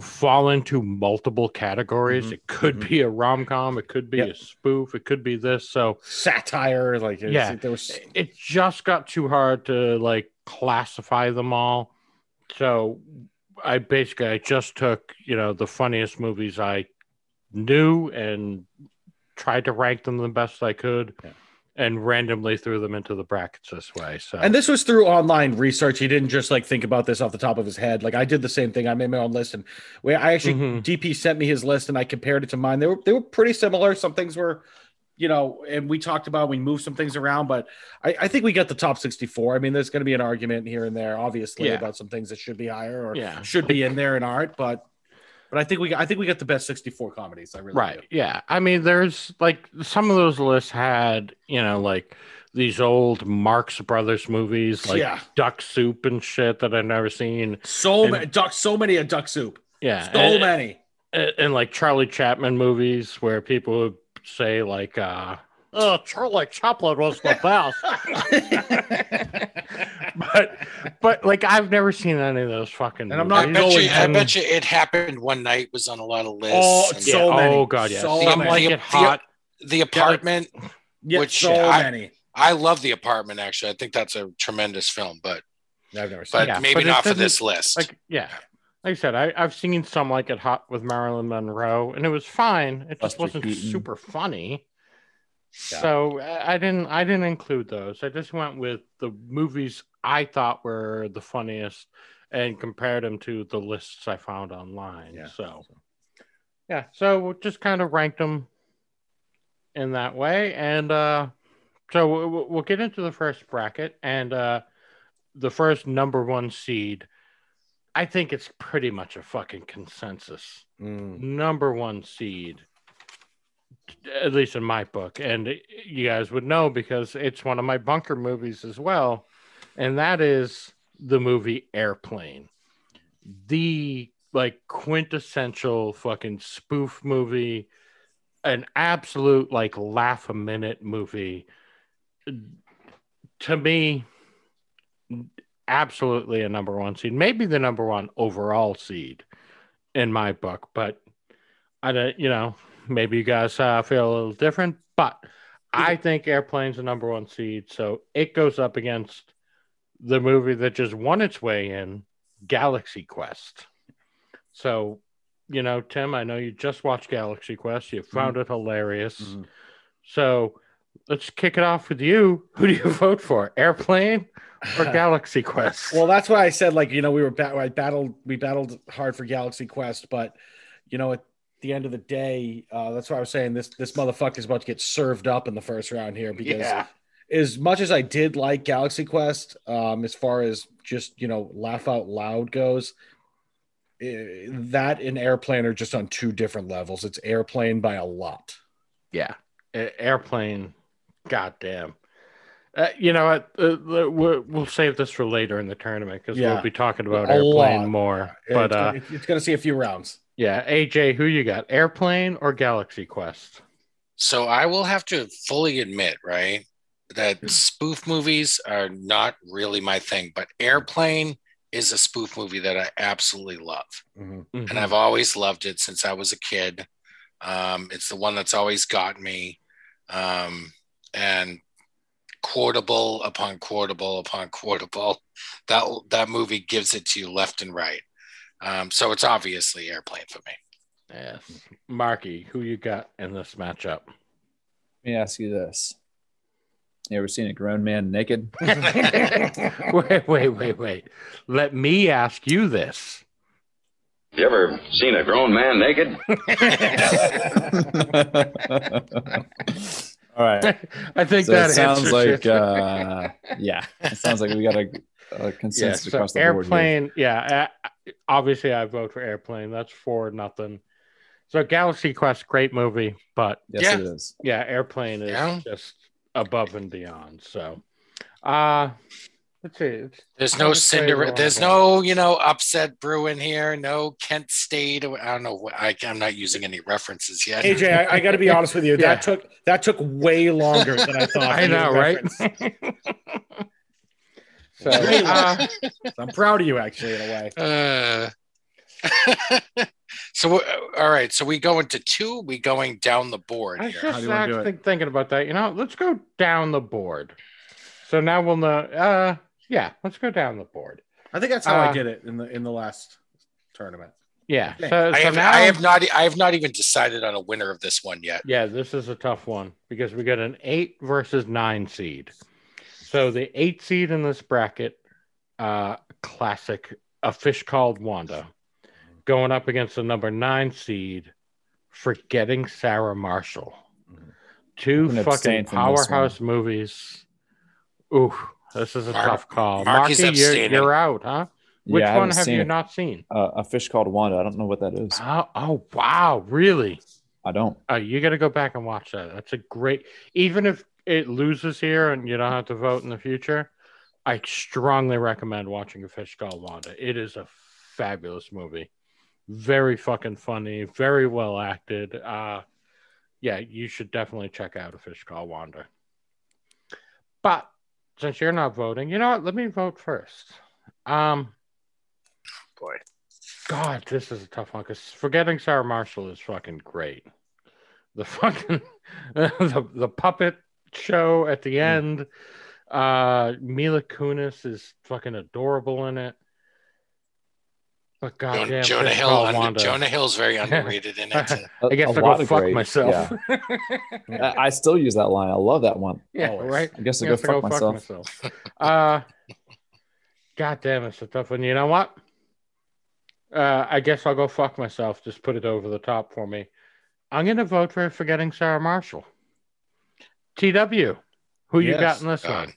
fall into multiple categories. Mhm, It could mhm. be a rom com, it could be Yep. a spoof, it could be this. So Satire, like Yeah. there was it just got too hard to like classify them all. So I basically I just took, you know, the funniest movies I knew and tried to rank them the best I could Yeah. And randomly threw them into the brackets this way. So And this was through online research. He didn't just like think about this off the top of his head. Like I did the same thing. I made my own list, and where I actually Mhm. DP sent me his list, and I compared it to mine. They were they were pretty similar. Some things were, you know, and we talked about we moved some things around, but I, I think we got the top sixty four. I mean, there's going to be an argument here and there, obviously, Yeah. about some things that should be higher or Yeah. should be in there and aren't, but. But I think we, I think we got the best sixty-four comedies. I really right. do. Yeah. I mean there's like some of those lists had, you know, like these old Marx Brothers movies like Yeah. Duck Soup and shit that I've never seen. So And- many duck, so many a duck soup. Yeah. So and- many. and, and like Charlie Chaplin movies where people would say like uh oh Charlie Chaplin was the best but but like I've never seen any of those fucking And I'm not movies. bet you going I bet you it happened one night was on a lot of oh, lists. Oh, and so yeah, many. oh god yeah So some many. like The- it hot the apartment. Yeah, Which so I- many. I love the apartment actually. I think that's a tremendous film, but I've never seen. but Yeah, maybe but not for this list. like yeah like I said I, I've seen some like it hot with Marilyn Monroe and it was fine it just Buster wasn't Keaton. super funny Yeah. so I I didn't I didn't include those I just went with the movies I thought were the funniest and compared them to the lists I found online. Yeah. So, yeah, so we'll just kind of ranked them in that way, and uh, so we'll, we'll get into the first bracket, and uh, the first number one seed. I think it's pretty much a fucking consensus. Mm. Number one seed, at least in my book, and you guys would know because it's one of my bunker movies as well, and that is the movie Airplane, the like quintessential fucking spoof movie, an absolute like laugh a minute movie. To me, absolutely a number one seed, maybe the number one overall seed in my book, but I don't, you know, maybe you guys uh, feel a little different, but I think Airplane's the number one seed, so it goes up against the movie that just won its way in, Galaxy Quest. So, you know, Tim, I know you just watched Galaxy Quest. You found it hilarious. Mhm. So let's kick it off with you. Who do you vote for, Airplane or Galaxy Quest? Well, that's why I said like you know we were bat- I battled we battled hard for Galaxy Quest, but you know at the end of the day, uh, that's why I was saying this this motherfucker is about to get served up in the first round here because yeah, as much as I did like Galaxy Quest, um, as far as just you know laugh out loud goes, eh, that and Airplane are just on two different levels. It's Airplane by a lot. yeah. Airplane, goddamn. Uh, you know what? Uh, we'll, we'll save this for later in the tournament because Yeah. we'll be talking about A airplane lot. more. It's But gonna- uh, it's, it's going to see a few rounds. Yeah, AJ, who you got? Airplane or Galaxy Quest? So I will have to fully admit, right, that spoof movies are not really my thing, but Airplane is a spoof movie that I absolutely love. Mhm. Mhm. And I've always loved it since I was a kid. Um, it's the one that's always got me. Um, and quotable upon quotable upon quotable, that that movie gives it to you left and right. Um, so it's obviously Airplane for me. Yes. Marky, who you got in this matchup? Let me ask you this: You ever seen a grown man naked? wait, wait, wait, wait. Let me ask you this. You ever seen a grown man naked? All right. I think So that it sounds like, it. uh, yeah, it sounds like we got a, a yeah, consensus so across the board. Here. airplane. Yeah, uh, obviously I vote for airplane. That's four nothing. So Galaxy Quest, great movie, but Yes, Yeah. it is. yeah, airplane is Yeah. just above and beyond. So, uh let's see. It's, There's no Let's Cinderella. There's no, you know, upset brewing here. No Kent State. I don't know. I, I'm not using any references yet. AJ, I, I got to be honest with you. Yeah. That took that took way longer than I thought. I for you to know, right? reference. so, uh, I'm proud of you, actually, in a way. Uh, so, uh, all right. So we go into two. We going down the board I was here. How just do you wanna do actually thinking about that. You know, let's go down the board. So now we'll know. Uh, yeah, let's go down the board. I think that's how I Uh, did it in the in the last tournament. Yeah. Okay. So, I so have, now, I have not. I have not even decided on a winner of this one yet. Yeah, this is a tough one because we got an eight versus nine seed. So the eight seed in this bracket, uh, classic, a fish called Wanda, going up against the number nine seed, forgetting Sarah Marshall. Two I'm gonna abstain fucking powerhouse movies. Ooh, this is a Mar- tough call. Marky's Marky, you're, you're out, huh? Which yeah, one haven't have seen you it. not seen? Uh, a fish called Wanda. I don't know what that is. Oh, oh wow, really? I don't. Oh, you got to go back and watch that. That's a great. Even if it loses here and you don't have to vote in the future, I strongly recommend watching A Fish Called Wanda. It is a fabulous movie, very fucking funny, very well acted. Uh, yeah, you should definitely check out A Fish Called Wanda. But since you're not voting, you know what? Let me vote first. Um, Boy. God, this is a tough one because forgetting Sarah Marshall is fucking great. The fucking the, the puppet show at the end. Uh Mila Kunis is fucking adorable in it. But Jonah, goddamn, Jonah Fish Hill. Called Under, Jonah Hill's very underrated in it. I guess a I'll lot go fuck great- myself. Yeah. I, I still use that line. I love that one. Yeah, Always. right. I guess I'll I go guess fuck myself. myself. uh, God damn, it's a tough one. You know what? Uh, I guess I'll go fuck myself. Just put it over the top for me. I'm going to vote for forgetting Sarah Marshall. TW, who you got in this God. one?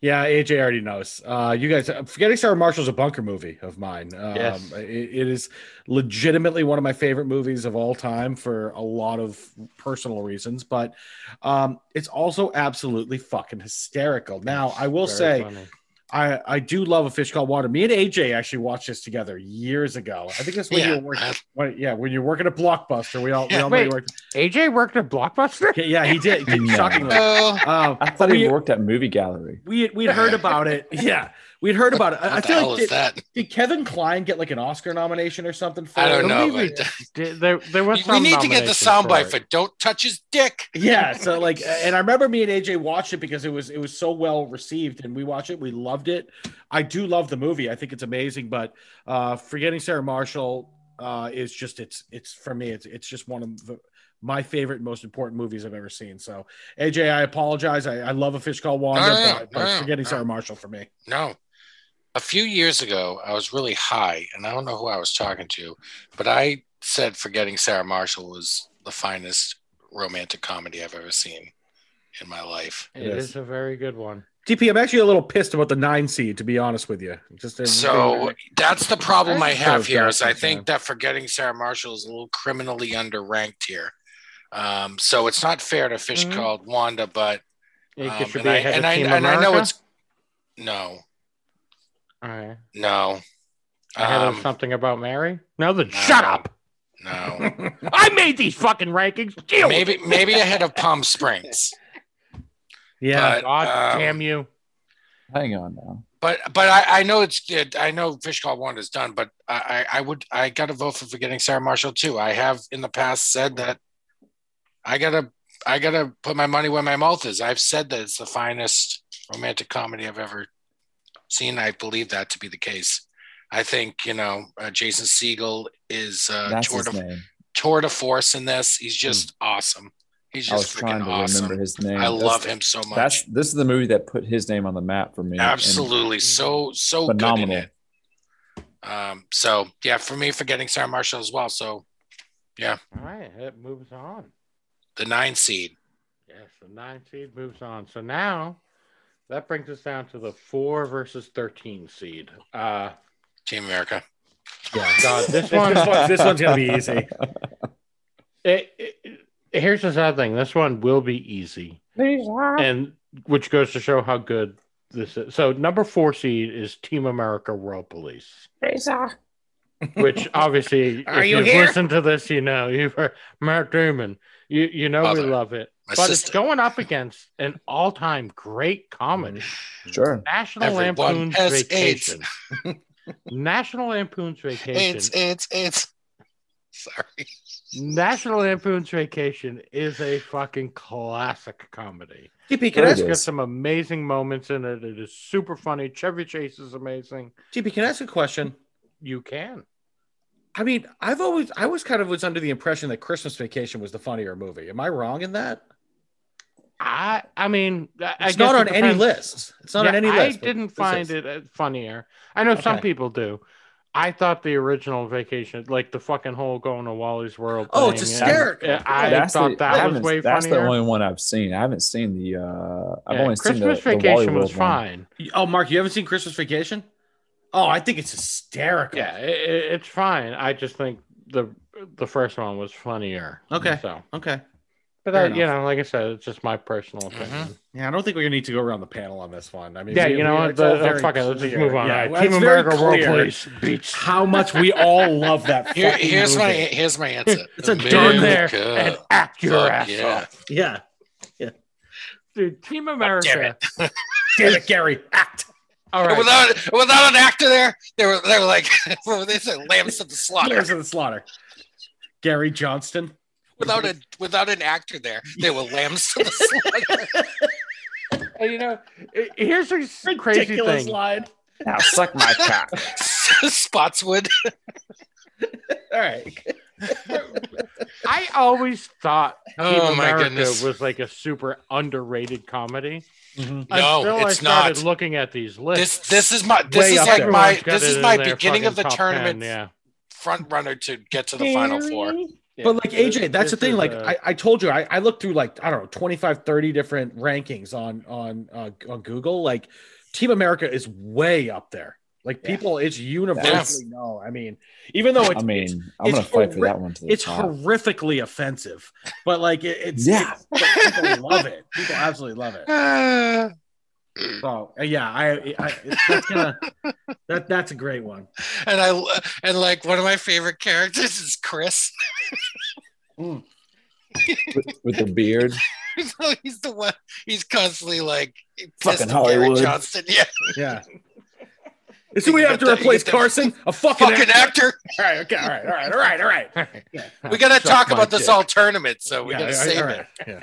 Yeah, AJ already knows. Uh, you guys, forgetting Sarah Marshall's a bunker movie of mine. Um, Yes. it, it is legitimately one of my favorite movies of all time for a lot of personal reasons, but um, it's also absolutely fucking hysterical. Now, I will Very say, funny. I, I do love a fish called water. Me and AJ actually watched this together years ago. I think that's when Yeah, you were working. I- When, yeah, when you're working at Blockbuster, we all we Yeah, all know you wait. worked. AJ worked at Blockbuster? Okay, yeah, he did. No. Shockingly, Oh, um, I thought we, he worked at Movie Gallery. we we'd heard about it. Yeah, we'd heard about it. I, I what the feel hell like is did, that? did Kevin Kline get like an Oscar nomination or something? For I don't it? know. But Did- There, there was we need to get the soundbite it. for "Don't Touch His Dick." Yeah, so like, and I remember me and AJ watched it because it was it was so well received, and we watched it. We loved it. I do love the movie. I think it's amazing. But uh, forgetting Sarah Marshall uh, is just it's it's for me. It's it's just one of the, my favorite, most important movies I've ever seen. So AJ, I apologize. I, I love a fish called Wanda, No, no, no, but, but no, no, forgetting no. Sarah Marshall for me. No. A few years ago, I was really high, and I don't know who I was talking to, but I said "Forgetting Sarah Marshall" was the finest romantic comedy I've ever seen in my life. It Yes. is a very good one. DP, I'm actually a little pissed about the nine seed, to be honest with you. Just a- So that's the problem I I have suppose here that's is I think time. that forgetting Sarah Marshall is a little criminally underranked here. Um, so it's not fair to Fish Mm-hmm. Mhm. Called Wanda, but Um, and I, and I, and I know it's no, All right. no, Ahead Um, of something about Mary? No, then shut up. no. I made these fucking rankings. Deal maybe maybe ahead of Palm Springs. Yeah. But, God um, damn you. Hang on now. But but I, I know it's good. I know Fish Call One is done, but I, I I would I gotta vote for forgetting Sarah Marshall too. I have in the past said that I gotta I gotta put my money where my mouth is. I've said that it's the finest romantic comedy I've ever seen. I believe that to be the case. I think you know uh, Jason Segel is uh, That's tour his de, tour de force in this. He's just awesome. He's I was just trying freaking to awesome. remember his name. I That's- love him so much. That's this is the movie that put his name on the map for me. and Absolutely, so so phenomenal. good in it. Um, so yeah, for me, forgetting Sarah Marshall as well. So yeah. All right. It moves on. the nine seed. Yes, the nine seed moves on. So now that brings us down to the four versus 13 seed. Uh, Team America. Yeah. God, this This, one, this, one, this one's gonna be easy. it, it, it- here's the sad thing this one will be easy. And which goes to show how good this is. So, number four seed is Team America World Police. Which obviously, if you you've here? listened to this, you know you've heard Matt Damon. You you know we Mother. love it, My but it's going up against an all-time great comedy, mm-hmm. Sure. National Everyone Lampoon's has Vacation. National Lampoon's Vacation. It's it's it's. Sorry. National Lampoon's Vacation is a fucking classic comedy. DP, can I ask, It's got some amazing moments in it. It is super funny. Chevy Chase is amazing. DP, can I ask a question? You can. I mean, I've always, I was kind of was under the impression that Christmas Vacation was the funnier movie. Am I wrong in that? I I mean, I I It's guess not it on any depends. list. It's not on Yeah, any list. I didn't find is. it uh, funnier. I know some people do. I thought the original Vacation, like the fucking whole going to Walley's World. Oh, it's thing, hysterical. yeah, I That's thought the- I that was way That's funnier. That's the only one I've seen. I haven't seen the. uh I've Yeah, only seen the, Christmas the Walley Vacation World was one. fine. Oh, Mark, you haven't seen Christmas Vacation? Oh, I think it's hysterical. Yeah, it, it- it's fine. I just think the the first one was funnier. Okay. So, Okay. But that, you know, like I said, it's just my personal Mm-hmm. opinion. Yeah, I don't think we're gonna need to go around the panel on this one. I mean, Yeah, we- you know we- what? it's The, very fuck it. Let's just move on. Yeah, All right, well, Team America World clear Police beats. How much we all love that. Here, fucking here's my here's my answer. It's a Turn there America. and act your Fuck ass yeah. off. Yeah. yeah. Dude, Team damn America. Damn it, Gary. Act. All right. Without without an actor there, they were they were like they said lambs to the slaughter. Lambs of the slaughter. Gary Johnston. Without a without an actor there, they were lambs to the slaughter. And, you know, i- here's a s- crazy thing. line. Now suck my cock. Spotswood. All right. I always thought Team Oh my America goodness. was like a super underrated comedy. Mm-hmm. No, until I it's started not. looking at these lists. This this is my this Way is like there. my Everyone's this it is in my beginning of the fucking top 10, tournament yeah. front runner to get to the final four. Yeah. But like AJ, that's the thing. Like uh, I, I told you, I, I looked through like I don't know 25, 30 different rankings on on uh, on Google. Like Team America is way up there. Like people, it's universally known. I mean, even though it's I mean, it's, I'm it's gonna fight for that one to it's top. horrifically offensive, but like it, it's Yeah. it's- people love it. People absolutely love it. So uh, yeah, I, I that's gonna that that's a great one. and I and like one of my favorite characters is Chris. with, with the beard. so he's the one. He's constantly like Fucking pissed Gary Hollywood. Johnston. Yeah, Yeah. Is who we have to that- replace Carson? A fucking, fucking actor? actor. All right, okay, all right, all right, all right, all right. We gotta Suck talk my about this all tournament, so we Yeah, gotta all right, save all it. Yeah.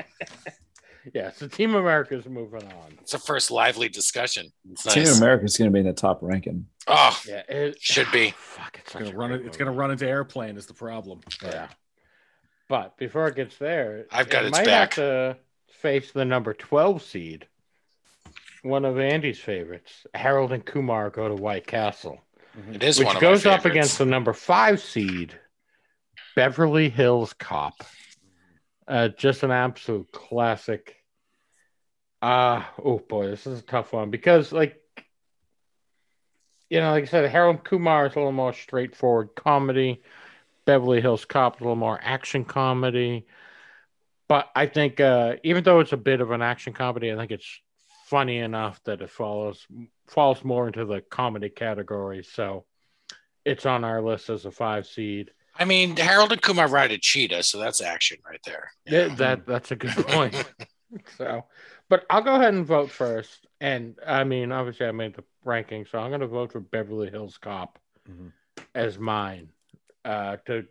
Yeah, so Team America's moving on. It's a first lively discussion. It's Team nice. America is going to be in the top ranking. Oh, Yeah, it Should be. Fuck, it's It's gonna run great. It's gonna run into airplane is the problem. Yeah. But before it gets there, I've got it its might back. have to face the number 12 seed, one of Andy's favorites. Harold and Kumar go to White Castle, mm-hmm. it is which one of goes my up against the number five seed, Beverly Hills Cop. Uh, just an absolute classic. Uh, oh boy, this is a tough one because, like, you know, like I said, Harold Kumar is a little more straightforward comedy. Beverly Hills Cop is a little more action comedy. but I think uh, even though it's a bit of an action comedy, I think it's funny enough that it follows falls more into the comedy category. So it's on our list as a five seed. I mean, Harold and Kumar ride a cheetah, so that's action right there. Yeah, that that's a good point. so, but I'll go ahead and vote first. And I mean, obviously, I made the ranking, so I'm going to vote for Beverly Hills Cop Mhm. as mine uh, to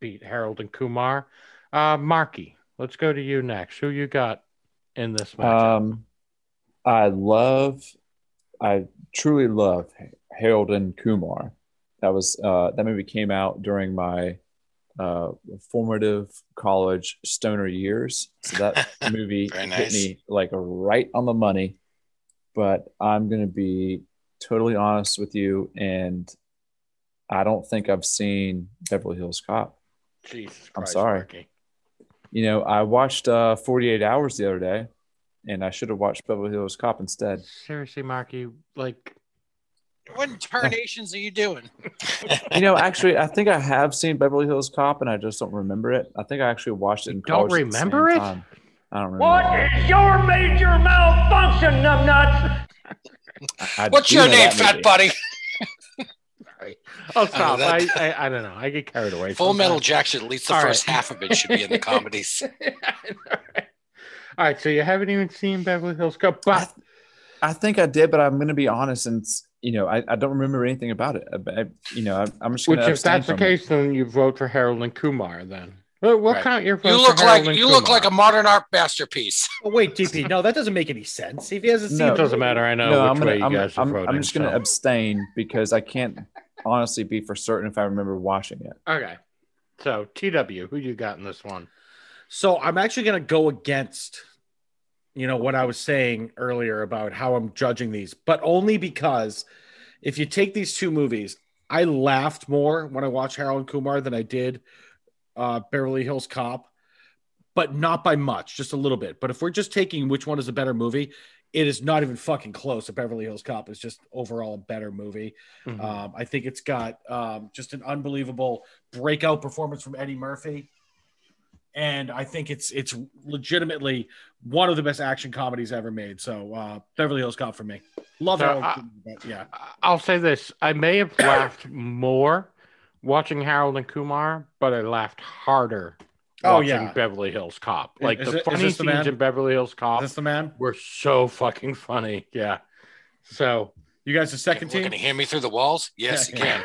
beat Harold and Kumar. Uh, Marky, let's go to you next. Who you got in this match? Um, I love, I truly love Harold and Kumar. That was uh, that movie came out during my uh, formative college stoner years. So that movie Very hit me like right on the money. But I'm gonna be totally honest with you, and I don't think I've seen Beverly Hills Cop. Jesus I'm Christ, sorry. Marky. You know, I watched uh, 48 Hours the other day, and I should have watched Beverly Hills Cop instead. Seriously, Marky, like What incarnations are you doing? You know, actually, I think I have seen Beverly Hills Cop, and I just don't remember it. I think I actually watched it in don't college. at the remember it? time. I don't remember. What is your major malfunction, numbnuts? I What's your name, fat movie. buddy? oh stop! Uh, I, that- I, I don't know. I get carried away. Full Metal Jacket, At least the All first right. half of it should be in the comedies. All right, so you haven't even seen Beverly Hills Cop, but I think I did, but I'm going to be honest, and it's- you know, I, I don't remember anything about it. I, I- you know, I, I'm just going which if that's the case, then you vote for Harold and Kumar. Then we'll, we'll Right. count your vote. You look Harold like and you look like a modern art masterpiece. Oh, wait, DP. No, that doesn't make any sense. If he hasn't seen No. It doesn't matter. I know no, which I'm gonna, way you I'm, guys are I'm, voting. I'm just going to so. abstain because I can't honestly be for certain if I remember watching it. Okay, so TW, who you got in this one? So I'm actually going to go against, you know, what I was saying earlier about how I'm judging these, but only because if you take these two movies, I laughed more when I watched Harold and Kumar than I did uh, Beverly Hills Cop, but not by much, just a little bit. But if we're just taking which one is a better movie, it is not even fucking close. A Beverly Hills Cop is just overall a better movie. Mhm. Um, I think it's got um, just an unbelievable breakout performance from Eddie Murphy, and I think it's it's legitimately one of the best action comedies ever made. So uh, Beverly Hills Cop for me. Love So, Harold, I- Kumar, but yeah. I'll say this: I may have laughed more watching Harold and Kumar, but I laughed harder Oh, watching yeah. Beverly Hills Cop. Like Is the it- is funny this the scenes man? in Beverly Hills Is Cop this the man? were so fucking funny. Yeah. So You guys the second Can team? you hear me through the walls? Yes, Yeah, you can.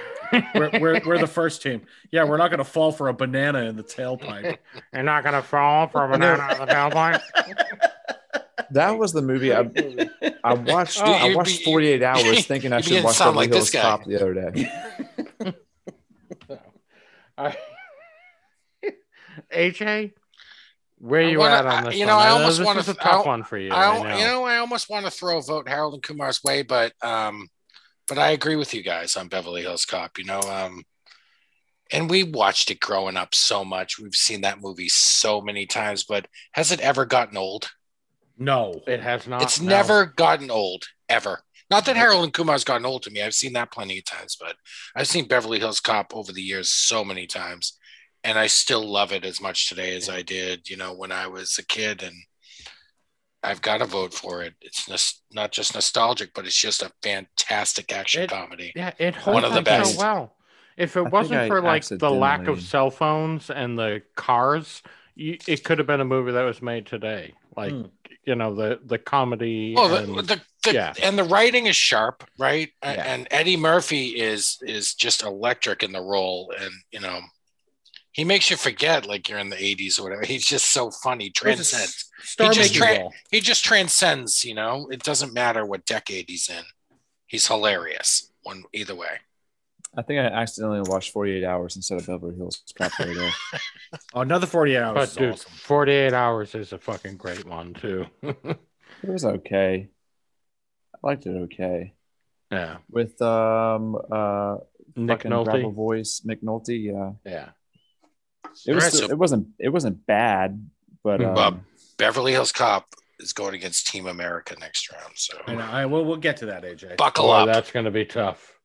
We're, we're, we're the first team. Yeah, we're not going to fall for a banana in the tailpipe. you're not gonna fall for a banana in the tailpipe. That was the movie I, I watched. You- I watched be- 48 hours thinking I should watch sound Beverly like Hills this. Cop the other day. All right. AJ, where I you wanna- at on I- this you one? know, I almost wanna- is a I tough al- one for you. I, I know. you know, I almost want to throw a vote Harold and Kumar's way, but um, but I agree with you guys on Beverly Hills Cop. You know, um, and we watched it growing up so much. We've seen that movie so many times, but has it ever gotten old? No. it has not. it's no. never gotten old ever. Not that Harold and Kumar's gotten old to me. I've seen that plenty of times, but I've seen Beverly Hills Cop over the years so many times, and I still love it as much today as I did, you know, when I was a kid. And I've got to vote for it. It's nos- not just nostalgic, but it's just a fantastic action It- comedy. Yeah, it holds One of the up best. so well. If it think wasn't I for like the lack of cell phones and the cars, you, it could have been a movie that was made today. Like Hmm. you know the the comedy. Oh, the, and- the, the yeah. and the writing is sharp, right? Yeah. And Eddie Murphy is is just electric in the role, and you know, he makes you forget like you're in the '80s or whatever. He's just so funny, transcends. Star just tra- He just transcends. You know, it doesn't matter what decade he's in. He's hilarious. One either way. I think I accidentally watched 48 hours instead of Beverly Hills Cop the other. Oh, another 48 hours. but dude, awesome. 48 hours is a fucking great one too. It was okay. I liked it okay. yeah, With um uh Nick fucking gravel Nolte. voice, Nick Nolte, yeah. Yeah, It was Alright, so- it wasn't it wasn't bad, but um, Bob. Beverly Hills Cop is going against Team America next round, so I know. I, we'll, we'll get to that, AJ. buckle Boy, up. that's going to be tough.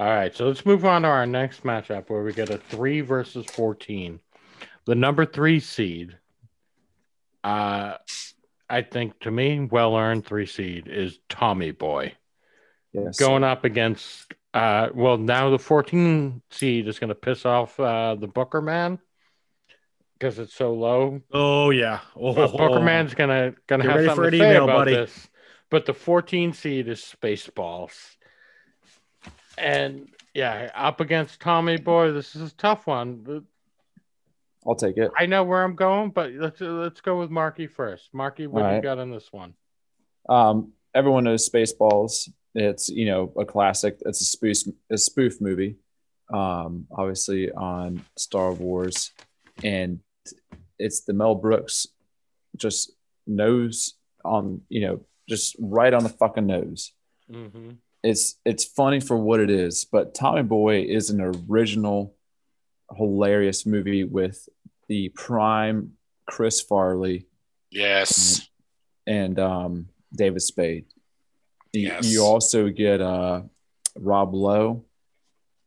All right, so let's move on to our next matchup where we get a three versus 14. The number three seed uh, I think to me, well earned three seed is Tommy Boy Yes. going up against. Uh, well, now the 14 seed is going to piss off uh, the Booker man because it's so low. Oh yeah. Oh, But Booker man's gonna gonna Get have something for to an say email, about buddy. this. But the 14 seed is Spaceballs, and yeah, up against Tommy Boy, this is a tough one. I'll take it. I know where I'm going, but let's let's go with Marky first. Marky, what All do you got on this one? Um, everyone knows Spaceballs. It's you know a classic. It's a spoof a spoof movie, um, obviously on Star Wars, and it's the Mel Brooks just nose on you know just right on the fucking nose. Mm-hmm. It's it's funny for what it is, but Tommy Boy is an original, hilarious movie with the prime Chris Farley Yes. and um, David Spade. You, Yes. you also get uh, Rob Lowe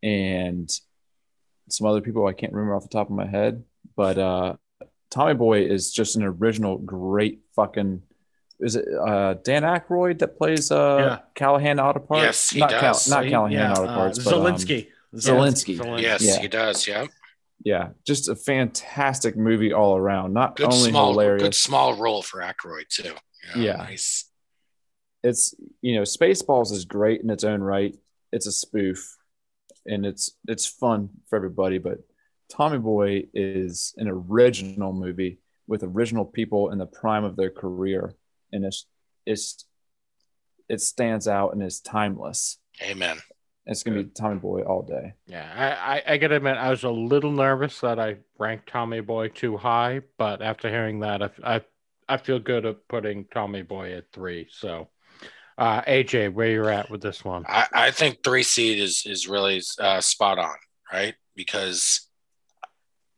and some other people I can't remember off the top of my head, but uh, Tommy Boy is just an original, great fucking. Is it uh, Dan Aykroyd that plays uh, Yeah. Callahan Auto Parts? Yes, he not does. not He- Callahan yeah, Auto uh, Parts, but, um, Zalinsky. Zalinsky. Zalinsky. Yes, Yeah. he does. Yeah. yeah, just a fantastic movie all around. Not Good only small, hilarious, good small role for Aykroyd too. You know, Yeah. Nice. it's you know spaceballs is great in its own right it's a spoof and it's it's fun for everybody but tommy boy is an original movie with original people in the prime of their career and it's it's it stands out and is timeless Amen. it's gonna be tommy boy all day Yeah, I, I, I gotta admit, I was a little nervous that I ranked Tommy Boy too high, but after hearing that, I, I, I feel good at putting Tommy Boy at three. So, uh, AJ, where you're at with this one? I, I think three seed is is really uh, spot on, right? Because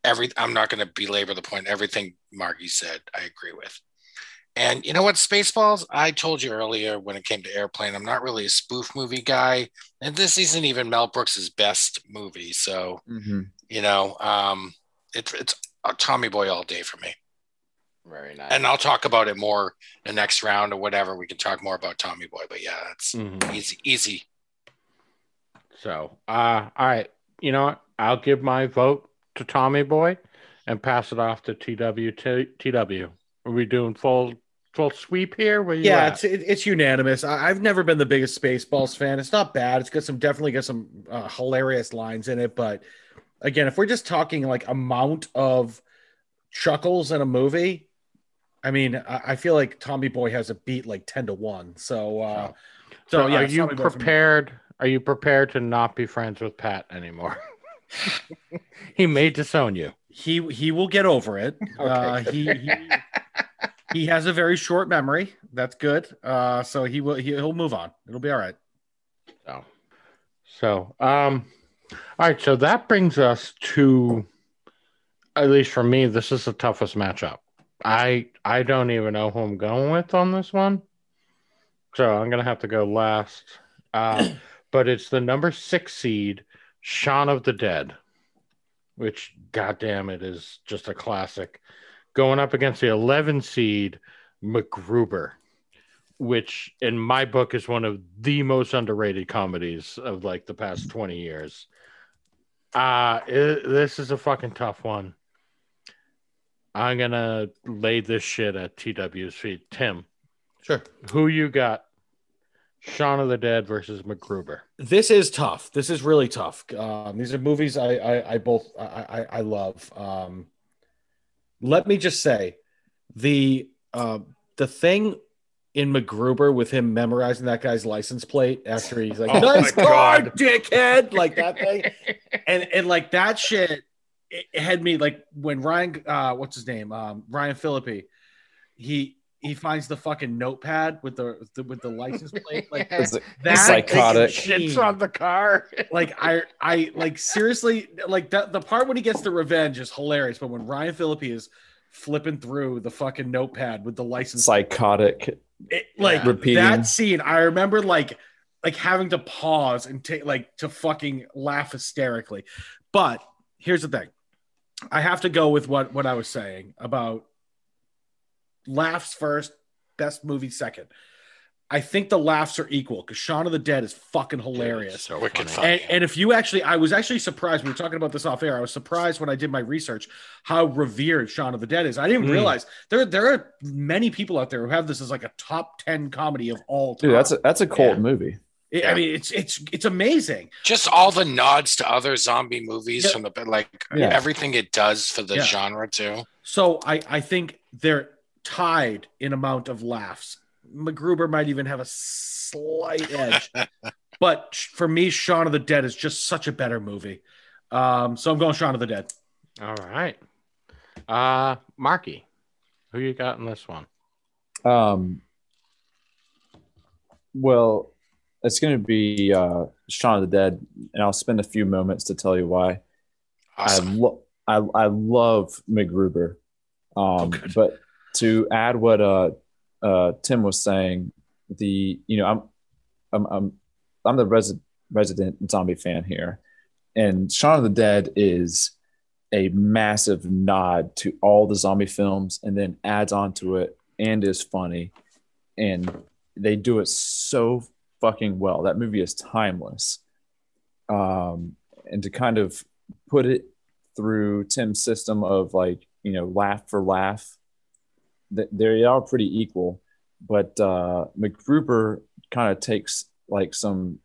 every I'm not going to belabor the point. Everything Margie said, I agree with. And you know what, Spaceballs? I told you earlier when it came to Airplane, I'm not really a spoof movie guy, and this isn't even Mel Brooks's best movie. So you know, um, it's it's a Tommy Boy all day for me. Very nice. And I'll talk about it more the next round or whatever. We can talk more about Tommy Boy, but yeah, it's Mhm. easy, easy. So, uh, all right, you know what? I'll give my vote to Tommy Boy and pass it off to TW. TW. Are we doing full full sweep here? Where Yeah, at? it's it, it's unanimous. I, I've never been the biggest Spaceballs fan. It's not bad. It's got some definitely got some uh, hilarious lines in it. But again, if we're just talking like amount of chuckles in a movie, I mean, I, I feel like Tommy Boy has a beat like ten to one. So, uh, so, so, yeah, are you Tommy Boy for prepared? Are you prepared to not be friends with Pat anymore? he may disown you. He he will get over it. Uh, he, he he has a very short memory. That's good. Uh, so he will he, he'll move on. It'll be all right. So, so um, all right. So that brings us to, at least for me, this is the toughest matchup. I I don't even know who I'm going with on this one, so I'm gonna have to go last. Uh, but it's the number six seed, Shaun of the Dead, which goddamn it is just a classic, going up against the 11 seed MacGruber which in my book is one of the most underrated comedies of like the past 20 years. Uh it, this is a fucking tough one. I'm gonna lay this shit at TW's feet. Tim, Sure. who you got? Shaun of the Dead versus MacGruber. this is tough. This is really tough. Um, these are movies I I, I both I, I, I love. Um, let me just say, the uh, the thing in MacGruber with him memorizing that guy's license plate after he's like, Oh "Nice car, God. dickhead!" like that thing, and and like that shit. It had me like when Ryan, uh, what's his name, um, Ryan Phillippe, he he finds the fucking notepad with the, with the with the license plate, like It's that psychotic. Shit's on the car. like I I like seriously like that the part when he gets the revenge is hilarious, but when Ryan Phillippe is flipping through the fucking notepad with the license psychotic it, like Repeating. that scene, I remember like like having to pause and take like to fucking laugh hysterically. But here's the thing. I have to go with what what I was saying about laughs first, best movie second. I think the laughs are equal because Shaun of the Dead is fucking hilarious. So Wicked funny. funny. And, and if you actually, I was actually surprised. We were talking about this off air. I was surprised when I did my research how revered Shaun of the Dead is. I didn't Mm. realize there there are many people out there who have this as like a top ten comedy of all time. Dude, that's a that's a cult Yeah. movie. I- I mean, it's it's it's amazing. just all the nods to other zombie movies Yeah. from the like Yeah. everything it does for the Yeah. genre too. So I I think they're tied in amount of laughs. MacGruber might even have a slight edge, but for me, Shaun of the Dead is just such a better movie. Um, so I'm going Shaun of the Dead. All right. Uh Marky, who you got in this one? Um, well, it's going to be uh, Shaun of the Dead, and I'll spend a few moments to tell you why. Awesome. I, lo- I I love MacGruber, um, good. but to add what uh, uh, Tim was saying, the you know I'm I'm I'm, I'm the resident resident zombie fan here, and Shaun of the Dead is a massive nod to all the zombie films, and then adds on to it and is funny, and they do it so fucking well. That movie is timeless, um, and to kind of put it through Tim's system of like you know laugh for laugh, they are pretty equal. But uh, MacGruber kind of takes like some,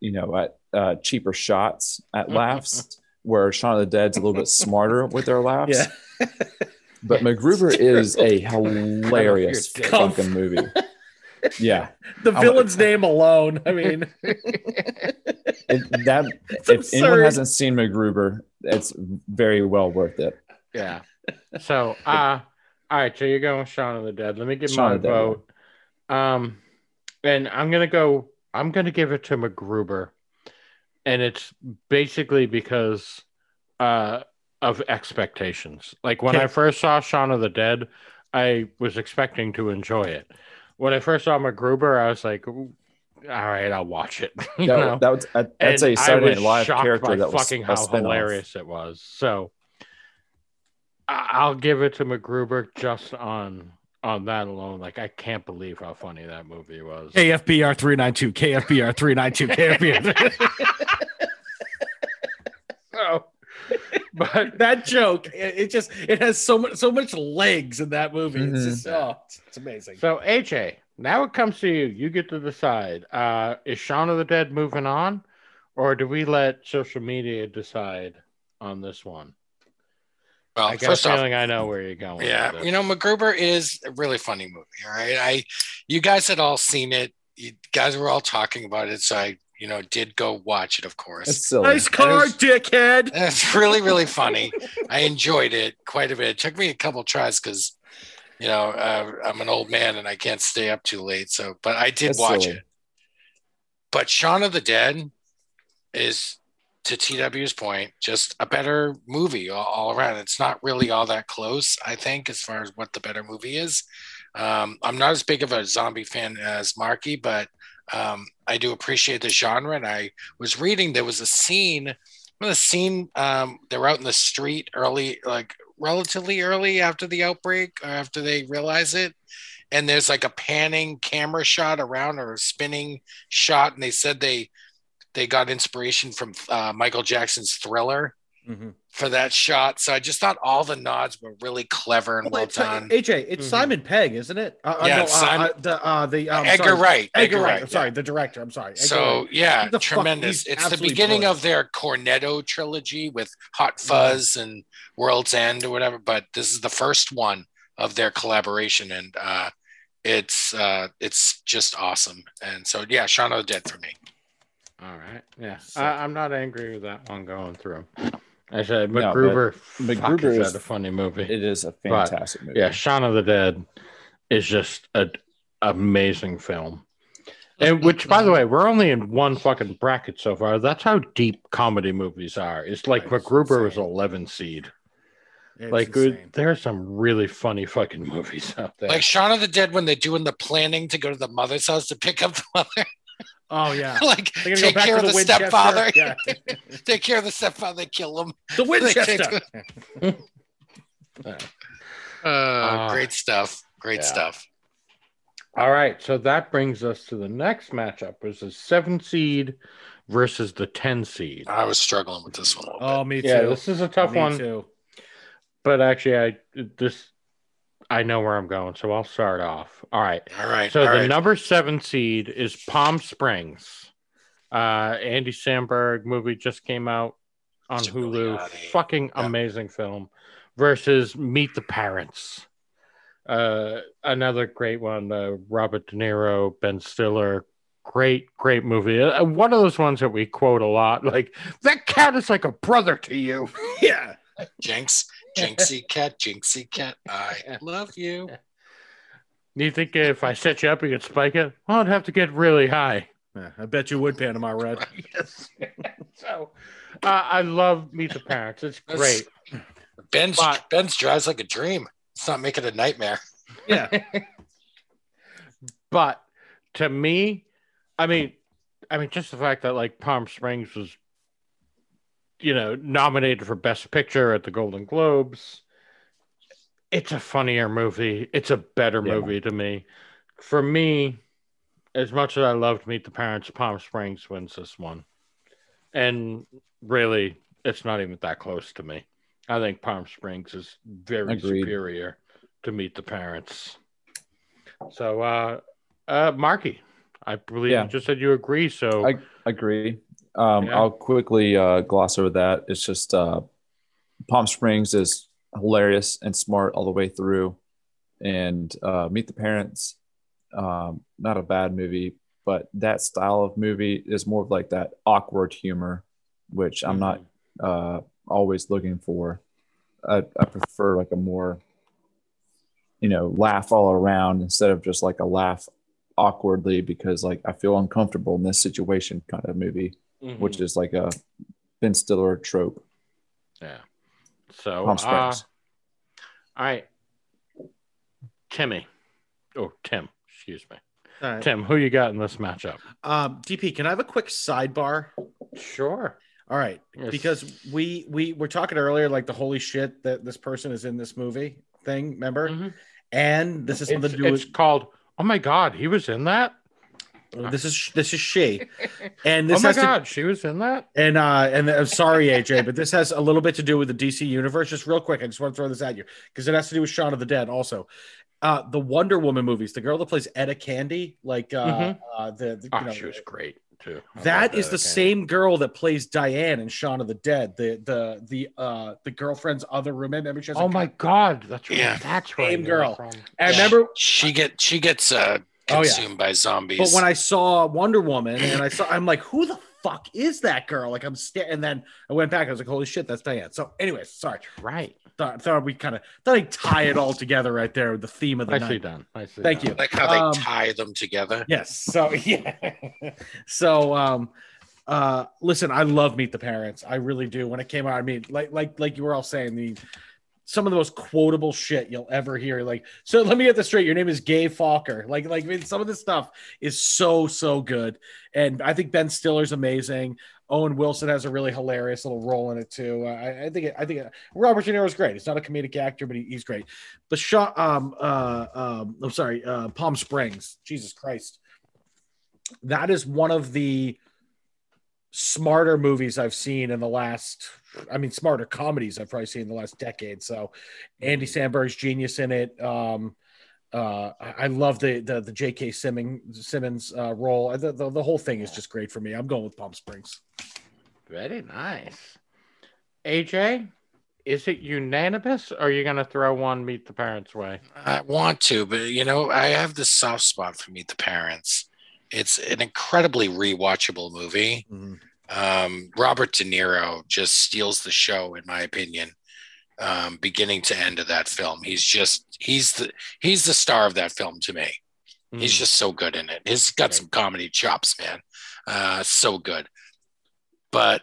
you know, at uh, cheaper shots at laughs, where Shaun of the Dead's a little bit smarter with their laughs. Yeah. But MacGruber is a hilarious Your dick. fucking movie. Yeah, The I'm- villain's name alone. I mean, it, that It's if anyone hasn't seen MacGruber, it's very well worth it. Yeah. So, uh, all right. So you're going Shaun of the Dead. Let me give Shaun my of the Dead, vote. Um, and I'm gonna go. I'm gonna give it to MacGruber, and it's basically because uh of expectations. Like when Okay. I first saw Shaun of the Dead, I was expecting to enjoy it. When I first saw MacGruber, I was like, "All right, I'll watch it." you That, know? that was that's And a Saturday Night Live character that was fucking how hilarious it was. So I'll give it to MacGruber just on on that alone. Like I can't believe how funny that movie was. KFBR three nine two, KFBR three nine two, KFBR. So, but that joke, it, it just it has so much so much legs in that movie. It's just oh, it's, it's amazing. so AJ, now it comes to you. You get to decide. Uh, is Shaun of the Dead moving on, or do we let social media decide on this one? Well, I got first a off, feeling I know where you're going. yeah, with you know, MacGruber is a really funny movie. All right, I, you guys had all seen it. You guys were all talking about it, so I, you know, did go watch it. Of course, It's silly. nice car, It dickhead. It's really, really funny. I enjoyed it quite a bit. It took me a couple tries because, you know, uh, I'm an old man and I can't stay up too late. So, but I did It's watch silly. it. But Shaun of the Dead is, to TW's point, just a better movie all, all around. It's not really all that close, I think, as far as what the better movie is. Um, I'm not as big of a zombie fan as Marky, but um, I do appreciate the genre. And I was reading there was a scene the scene um they're out in the street early like relatively early after the outbreak or after they realize it and there's like a panning camera shot around or a spinning shot and they said they they got inspiration from uh, michael jackson's thriller for that shot so i just thought all the nods were really clever and well Well, uh, done AJ, it's Mhm. Simon Pegg, isn't it? Uh, uh, Yeah, no, it's uh, Simon- uh, the uh, the um, edgar sorry. wright Edgar Wright. Wright, I'm sorry, yeah. the director. I'm sorry. Edgar So Wright. yeah, He's the fuck- tremendous. he's it's the beginning brilliant. of their Cornetto trilogy with Hot Fuzz and World's End or whatever, but this is the first one of their collaboration, and uh, it's uh, it's just awesome. And so yeah, Shaun of the Dead for me. All right. Yeah. So- I, I'm not angry with that one going through. I said but MacGruber. MacGruber MacGruber is is- a funny movie. It is a But, fantastic movie. yeah, Shaun of the Dead is just an amazing film. And which, by the way, we're only in one fucking bracket so far. That's how deep comedy movies are. It's like it's MacGruber was insane. 11 seed. It's like, insane. there are some really funny fucking movies out there. Like Shaun of the Dead when they're doing the planning to go to the mother's house to pick up the mother, oh yeah, like they're gonna take go back care to of the, the, stepfather, take care of the stepfather, they kill him. the Winchester. Uh, Ah. great stuff. Great Yeah. stuff. All right, so that brings us to the next matchup, which is seven seed versus the ten seed. I was struggling with this one a little Oh, me too. Yeah, this is a tough me one, too. but actually, I this I know where I'm going, so I'll start off. All right. All right. so all the right. number seven seed is Palm Springs. Uh, Andy Samberg movie just came out on Hulu. Giuliani. Fucking Yeah. amazing film. Versus Meet the Parents. Uh, another great one. Uh, Robert De Niro, Ben Stiller. Great, great movie. Uh, one of those ones that we quote a lot. Like that cat is like a brother to you. Yeah. Jinx, Jinxie cat, Jinxie cat. I love you. Do you think if I set you up, you could spike it? Well, I'd have to get really high. Yeah, I bet you would, Panama Red. yes. so uh, I love Meet the Parents. It's great. Ben's But- Ben's drives like a dream. It's not making a nightmare. Yeah. But to me, I mean, I mean, just the fact that like Palm Springs was, you know, nominated for Best Picture at the Golden Globes. It's a funnier movie. It's a better Yeah. movie to me. For me, as much as I loved Meet the Parents, Palm Springs wins this one. And really, it's not even that close to me. I think Palm Springs is very Agreed. superior to Meet the Parents. So, uh, uh, Marky, I believe Yeah. you just said you agree. So, I agree. Um, Yeah. I'll quickly uh, gloss over that. It's just uh, Palm Springs is hilarious and smart all the way through, and uh, Meet the Parents, um, not a bad movie, but that style of movie is more of like that awkward humor, which I'm not uh, always looking for. I, I prefer like a more, you know, laugh all around instead of just like a laugh awkwardly because like I feel uncomfortable in this situation kind of movie, Mhm. which is like a Ben Stiller trope. yeah. So, Palm uh, all right, Timmy, oh Tim, excuse me, All right. Tim, who you got in this matchup? Um, DP, can I have a quick sidebar? Sure. All right, Yes. because we we were talking earlier, like the holy shit that this person is in this movie thing. Remember? Mhm. And this is something It's, to do it's with called. Oh my God, he was in that. This is this is she, and oh my has to- God, she was in that. and uh and I'm sorry AJ, but this has a little bit to do with the DC universe. Just real quick, I just want to throw this at you because it has to do with Shaun of the Dead also. Uh, the Wonder Woman movies, the girl that plays Etta Candy, like uh, Mhm. uh the, the you Oh, know, she was great too. I That loved is Etta the Candy. same girl that plays Diane in Shaun of the Dead, the the the uh the girlfriend's other roommate. Remember, she has Oh my God, that's right. Yeah. That's right. Same where girl. from. I remember, She get she gets uh Oh, yeah. consumed by zombies. but when I saw Wonder Woman and I saw, I'm like, who the fuck is that girl? Like, I'm sta- and then I went back. I was like, holy shit, that's Diane. So, anyways, sorry. Right. Thought, thought we kind of thought I'd tie it all together right there with the theme of the Nicely night. done. Nicely Thank done. you. like how they Um, tie them together. Yes. So yeah. so um uh listen, I love Meet the Parents. I really do. When it came out, I mean, like like like you were all saying, the some of the most quotable shit you'll ever hear. Like, so let me get this straight. Your name is Gay Focker. Like, like I mean, some of this stuff is so so good, and I think Ben Stiller's amazing. Owen Wilson has a really hilarious little role in it too. I, I think it, I think it, Robert De Niro is great. He's not a comedic actor, but he, he's great. The shot, um, uh, um, I'm sorry, uh, Palm Springs. Jesus Christ, that is one of the smarter movies I've seen in the last. I mean, smarter comedies I've probably seen in the last decade. So, Andy Samberg's genius in it. Um, uh, I I love the the the J.K. Simmons Simmons uh, role. The, the the whole thing is just great for me. I'm going with Palm Springs. Very nice. AJ, is it unanimous or are you going to throw one Meet the Parents way? I want to, but you know, I have this soft spot for Meet the Parents. It's an incredibly rewatchable movie. Um, Robert De Niro just steals the show, in my opinion, um, beginning to end of that film. He's just he's the he's the star of that film to me. He's Mm. just so good in it. He's got some comedy chops, man. Uh, so good. But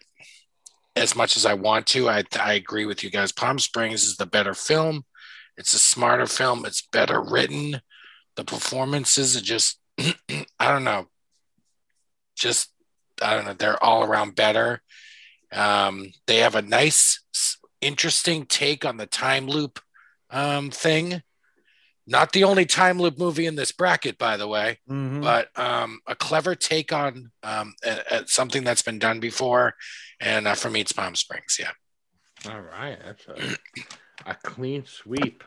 as much as I want to, I, I agree with you guys. Palm Springs is the better film. It's a smarter film. It's better written. The performances are just, I don't know, just, I don't know. They're all around better. Um, they have a nice, interesting take on the time loop um, thing Not the only time loop movie in this bracket, by the way, Mhm. but um, a clever take on um, a- a- something that's been done before. And uh, for me, it's Palm Springs. Yeah. All right, that's a, a clean sweep.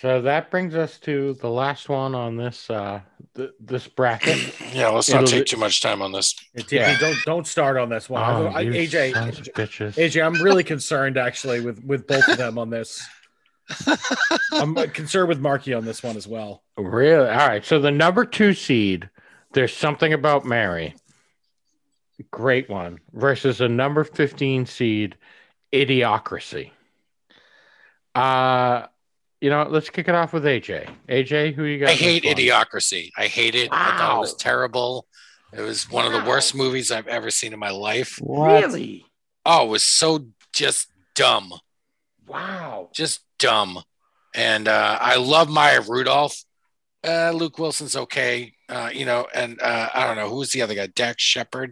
So that brings us to the last one on this uh th- this bracket. Yeah. Let's not It'll take be- too much time on this. Yeah, TP, don't don't start on this one. Oh, I- you AJ, sons of bitches. AJ, I'm really concerned actually with with both of them on this. I'm concerned with Marky on this one as well. Really? All right. So the number two seed, there's something about Mary. Great one. Versus a number 15 seed, Idiocracy. Uh you know, let's kick it off with AJ. AJ, who you got? I hate one? Idiocracy. I hate it. I thought it was terrible. It was one of the worst movies I've ever seen in my life. Really? Oh, it was so just dumb. Wow. just dumb. And uh, I love Maya Rudolph. Uh, Luke Wilson's okay. Uh, you know, and uh, I don't know who's the other guy. Dax Shepard.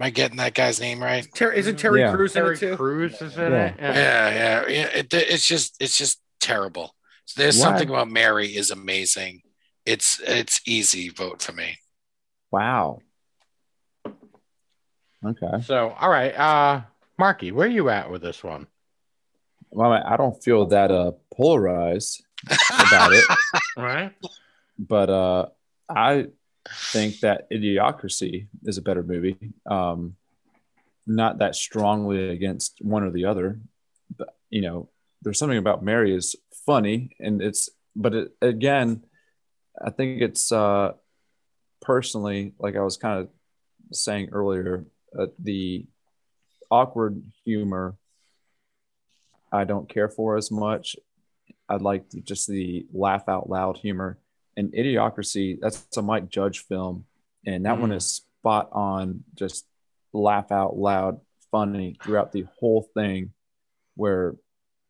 Am I getting that guy's name right? Ter- isn't Terry Yeah. Crews in Terry it too? Crews is in Yeah. it. Yeah. Yeah, yeah, yeah. It, it's just, it's just terrible. So there's Why? something about Mary is amazing. It's, it's easy vote for me. Wow. Okay. So, all right, uh, Marky, where are you at with this one? Well, I I don't feel that uh polarized about it, right. but uh I think that Idiocracy is a better movie. Um not that strongly against one or the other. But you know, there's something about Mary is funny and it's but it, again, I think it's uh personally like I was kind of saying earlier, uh, the awkward humor I don't care for as much. I'd like the, just the laugh out loud humor. And Idiocracy, that's a Mike Judge film, and that one Mm. is spot on, just laugh out loud, funny throughout the whole thing. Where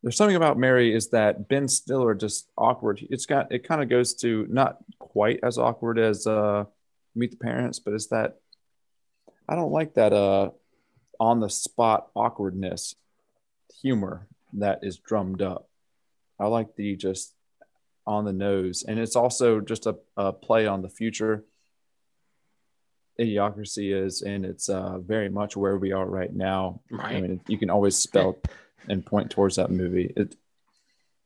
there's something about Mary is that Ben Stiller just awkward. It's got it kind of goes to not quite as awkward as uh, Meet the Parents, but it's that I don't like that uh on the spot awkwardness humor that is drummed up. I like the just on the nose, and it's also just a, a play on the future. Idiocracy is, and it's uh, very much where we are right now. I Right. mean, you can always spell and point towards that movie. It,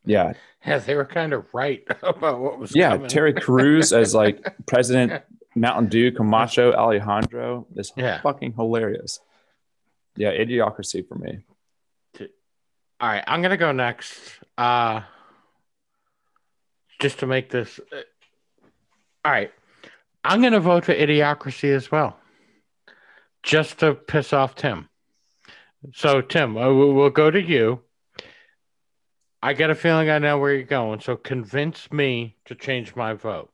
yeah, Yeah, they were kind of right about what was yeah. coming. Terry Crews as like President Mountain Dew Camacho Alejandro is Yeah. fucking hilarious. Yeah, Idiocracy for me. All right, I'm gonna go next. Uh just to make this. uh, all right, I'm gonna vote for Idiocracy as well, just to piss off Tim. So Tim, we'll go to you. I get a feeling I know where you're going, so convince me to change my vote.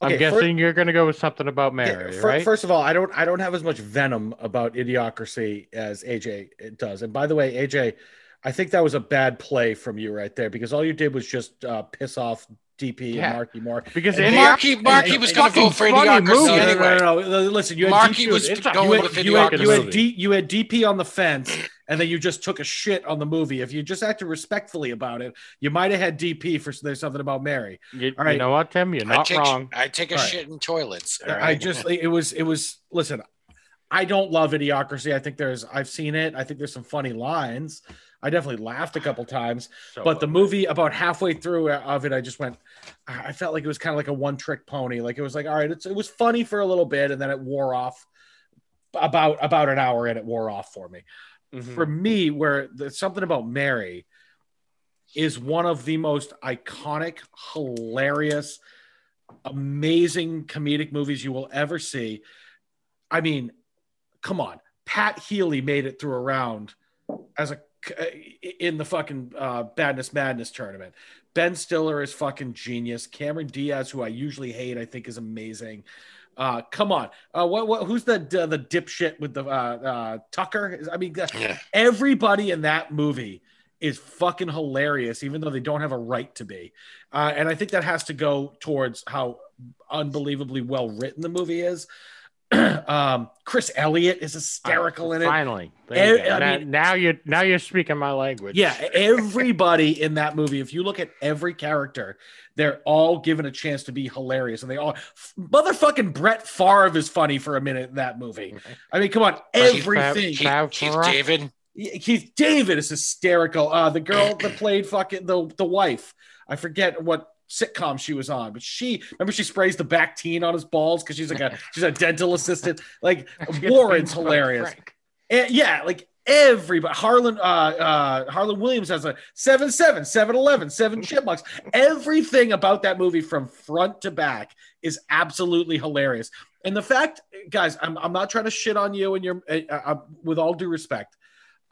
I'm Okay, guessing you're gonna go with something about Yeah, Mary, right? First of all, I don't I don't have as much venom about idiocracy as AJ does. And by the way, AJ, I think that was a bad play from you right there because all you did was just uh, piss off DP Yeah. and Marky Moore. because And Idi- Marky, Marky was going to fucking vote for funny Idiocracy movie. No, no, anyway. no, no, no, Listen, you had Marky DP was it's going you with had, you had, you had, D, you had DP on the fence, and then you just took a shit on the movie. If you just acted respectfully about it, you might have had DP for there's something about Mary. you, all right. you know what, Tim? You're I not take, wrong. I take a All right. shit in toilets. all I just it was it was listen. I don't love Idiocracy. I think there's I've seen it. I think there's some funny lines. I definitely laughed a couple times. So- but the movie about halfway through of it, I just went. I felt like it was kind of like a one trick pony. Like it was like all right, it's, it was funny for a little bit, and then it wore off. About about an hour and it wore off for me. Mhm. For me, where there's something about Mary is one of the most iconic, hilarious, amazing comedic movies you will ever see. I mean, come on, Pat Healy made it through a round as a in the fucking uh, Badness Madness tournament. Ben Stiller is fucking genius. Cameron Diaz, who I usually hate, I think is amazing. Uh, come on, uh, what, what who's the uh, the dipshit with the uh, uh, Tucker? I mean, Yeah. everybody in that movie is fucking hilarious, even though they don't have a right to be. Uh, and I think that has to go towards how unbelievably well written the movie is. um, Chris Elliott is hysterical in it. Finally, There you go. I now, mean- now you're now you're speaking my language. Yeah, everybody in that movie, if you look at every character, they're all given a chance to be hilarious. And they all motherfucking Brett Favre is funny for a minute in that movie. I mean, come on, everything. Keith- Fav- Keith David. Keith David is hysterical. Uh, the girl that played fucking the the wife, I forget what sitcom she was on, but she remember she sprays the back Bactine on his balls because she's like a she's a dental assistant. Like Warren's hilarious. And yeah, like everybody. Harland, uh, uh, Harland Williams has a 7 7, 7 11, 7 chipmunks. Everything about that movie from front to back is absolutely hilarious. And the fact, guys, I'm, I'm not trying to shit on you and your, uh, uh, with all due respect.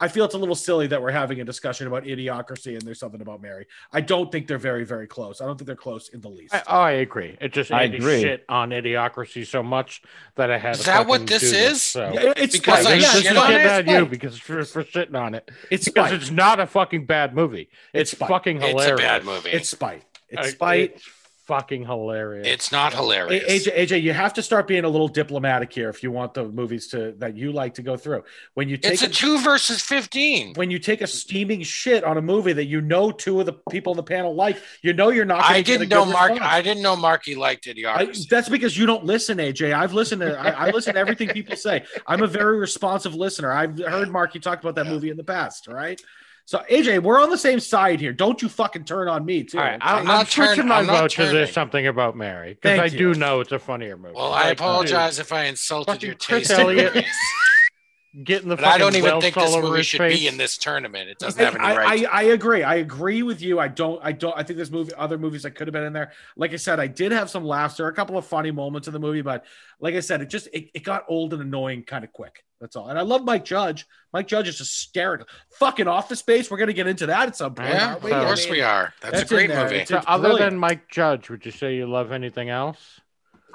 I feel it's a little silly that we're having a discussion about idiocracy and there's something about Mary. I don't think they're very, very close. I don't think they're close in the least. I, oh, I agree. It just I agree. shit on idiocracy so much that I had. Is that what this do is? so. Yeah, it's Because spite. I Yeah, this shit is on it? at you because for, for shitting on it. It's because spite. it's not a fucking bad movie. It's, It's spite. fucking It's a bad movie. It's spite. It's Uh, spite. It's fucking hilarious. It's not hilarious. A- AJ, AJ, you have to start being a little diplomatic here if you want the movies to that you like to go through. When you take It's a two versus fifteen. when you take a steaming shit on a movie that you know two of the people in the panel like, you know you're not. I didn't know Mark. response. I didn't know Marky liked I- that's because you don't listen, AJ. I've listened to I, I listen to everything people say. I'm a very responsive listener. I've heard Marky talk about that movie in the past. All right. So AJ, we're on the same side here. Don't you fucking turn on me too. All right. I'm, I'm I'm, not switching turn- my I'm not vote to turning. there's something about Mary because I Thank do know it's a funnier movie. well, I Like, apologize if I insulted Fucking your taste. in Elliott. movies. dude, getting the But I don't even think this movie should face. be in this tournament. It doesn't I, have any I, right. I, I agree. I agree with you. I don't. I don't. I think this movie, other movies that could have been in there. Like I said, I did have some laughs. There are a couple of funny moments in the movie, but like I said, it just it, it got old and annoying kind of quick. That's all. And I love Mike Judge. Mike Judge is hysterical. Fucking Office Space. We're gonna get into that at some point. yeah, aren't of we? I course mean, we are. That's, that's a great movie. It's- So other brilliant. than Mike Judge, would you say you love anything else?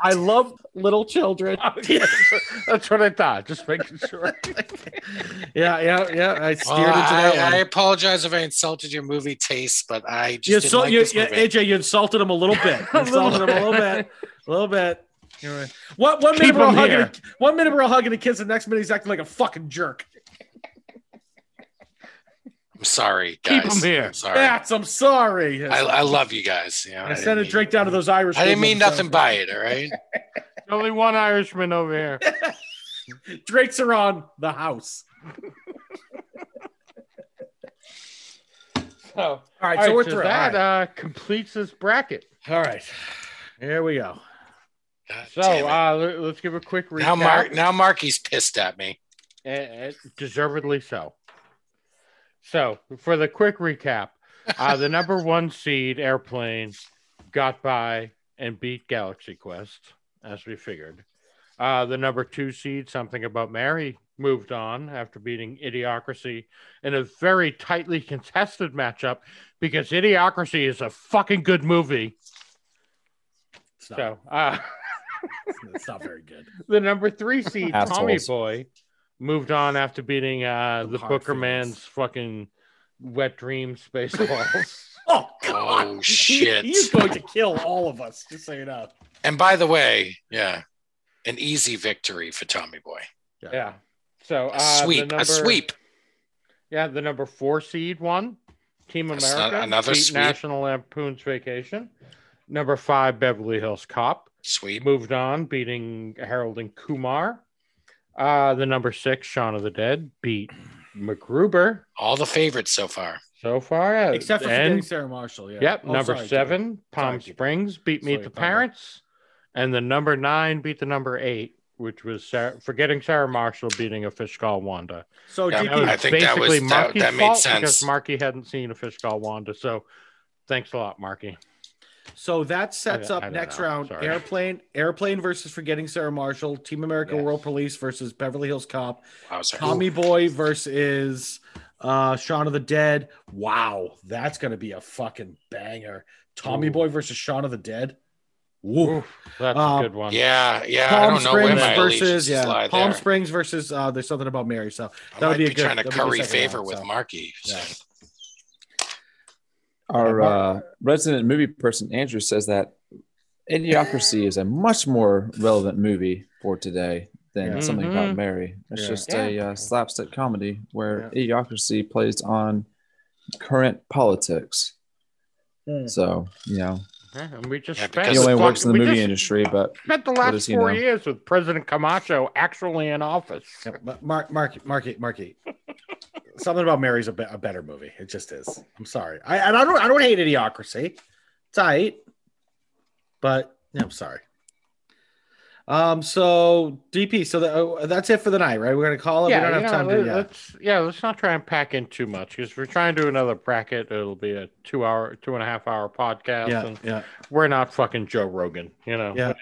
I love little children. That's what I thought. Just making sure. Yeah, yeah, yeah. I Well, steered into that I, one. I apologize if I insulted your movie taste, but I just you, didn't insult- like you, this you- movie. AJ, you insulted him a little bit. You insulted him a little bit. A little bit. You're right. One, one minute Keep we're all hugging. here. A, one minute we're all hugging a kiss. The next minute he's acting like a fucking jerk. I'm sorry, Keep guys. 'em here. I'm sorry. Bats, I'm sorry. I, I love you guys. You know, I didn't sent a mean- drink down to those Irish. I didn't mean nothing by it. All right. Only one Irishman over here. Drakes are on the house. So, All right, so right, we're so that All right. uh, completes this bracket. All right. Here we go. God So uh, let, us give a quick recap. now, Mark. Now, Marky's pissed at me. Eh, deservedly so. So, for the quick recap, uh, the number one seed airplane got by and beat Galaxy Quest, as we figured. Uh, the number two seed, Something About Mary, moved on after beating Idiocracy in a very tightly contested matchup because Idiocracy is a fucking good movie. It's not, So, uh, it's not very good. the number three seed, Tommy Boy, moved on after beating uh, the Hard Booker feelings. Man's fucking wet dream spaceballs. Oh God! Oh, He- shit. he's going to kill all of us. Just so you know. And by the way, yeah, an easy victory for Tommy Boy. yeah. So A uh, sweep. The number, a sweep. Yeah, the number four seed won. Team That's America, another beat sweep. National Lampoon's Vacation. Number five, Beverly Hills Cop, Sweep. moved on, beating Harold and Kumar. Uh, the number six, Shaun of the Dead, beat MacGruber All the favorites so far. so far. uh, Except for and- Sarah Marshall. Yeah. Yep, Oh, number sorry, seven, Palm Sorry, Springs beat Meet Sorry, the Papa. Parents, and the number nine beat the number eight, which was Sarah, forgetting Sarah Marshall beating a fish called Wanda. So Yeah, GP, That was I think that was- basically that- Marky's that made fault sense. because Marky hadn't seen a fish called Wanda. So, thanks a lot, Marky. So that sets I- I up don't next know. round: Sorry. airplane, airplane versus forgetting Sarah Marshall, Team America Yes. World Police versus Beverly Hills Cop, Wow, sorry. Tommy Boy versus uh Shaun of the Dead. Wow, that's gonna be a fucking banger. Tommy Ooh. Boy versus Shaun of the Dead. Woo. Oof, that's Um, a good one. Yeah, yeah. I Palm don't know where Springs my versus yeah, Palm there. Springs versus uh there's something about Mary. So that would be a good trying to that'd be a good curry favor round, with so. Marky. so. Yeah. Our uh, resident movie person Andrew says that Idiocracy is a much more relevant movie for today than Yeah. something about Mhm. Mary. It's Yeah. just a uh, slapstick comedy where Yeah. idiocracy plays on current politics. Hmm. So you know, Yeah, and we just Yeah, spent because- he only fuck- works in the movie industry, but Spent the last four know? years with President Camacho actually in office. Yeah, but Mark, Mark, Marky, Marky. Something about Mary's a, be- a better movie. It just is. I'm sorry. I and I don't I don't hate Idiocracy. It's alright, but yeah, I'm sorry. Um. So DP. So oh, that's it for the night, right? We're gonna call it. yeah, we don't have know, time let, to. Yeah. us yeah, let's not try and pack in too much because we're trying to do another bracket. It'll be a two hour, two and a half hour podcast, Yeah. and Yeah. we're not fucking Joe Rogan. You know, Yeah.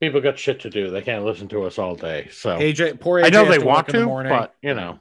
people got shit to do. They can't listen to us all day. So AJ. Poor AJ. I know they to want in the morning. but you know,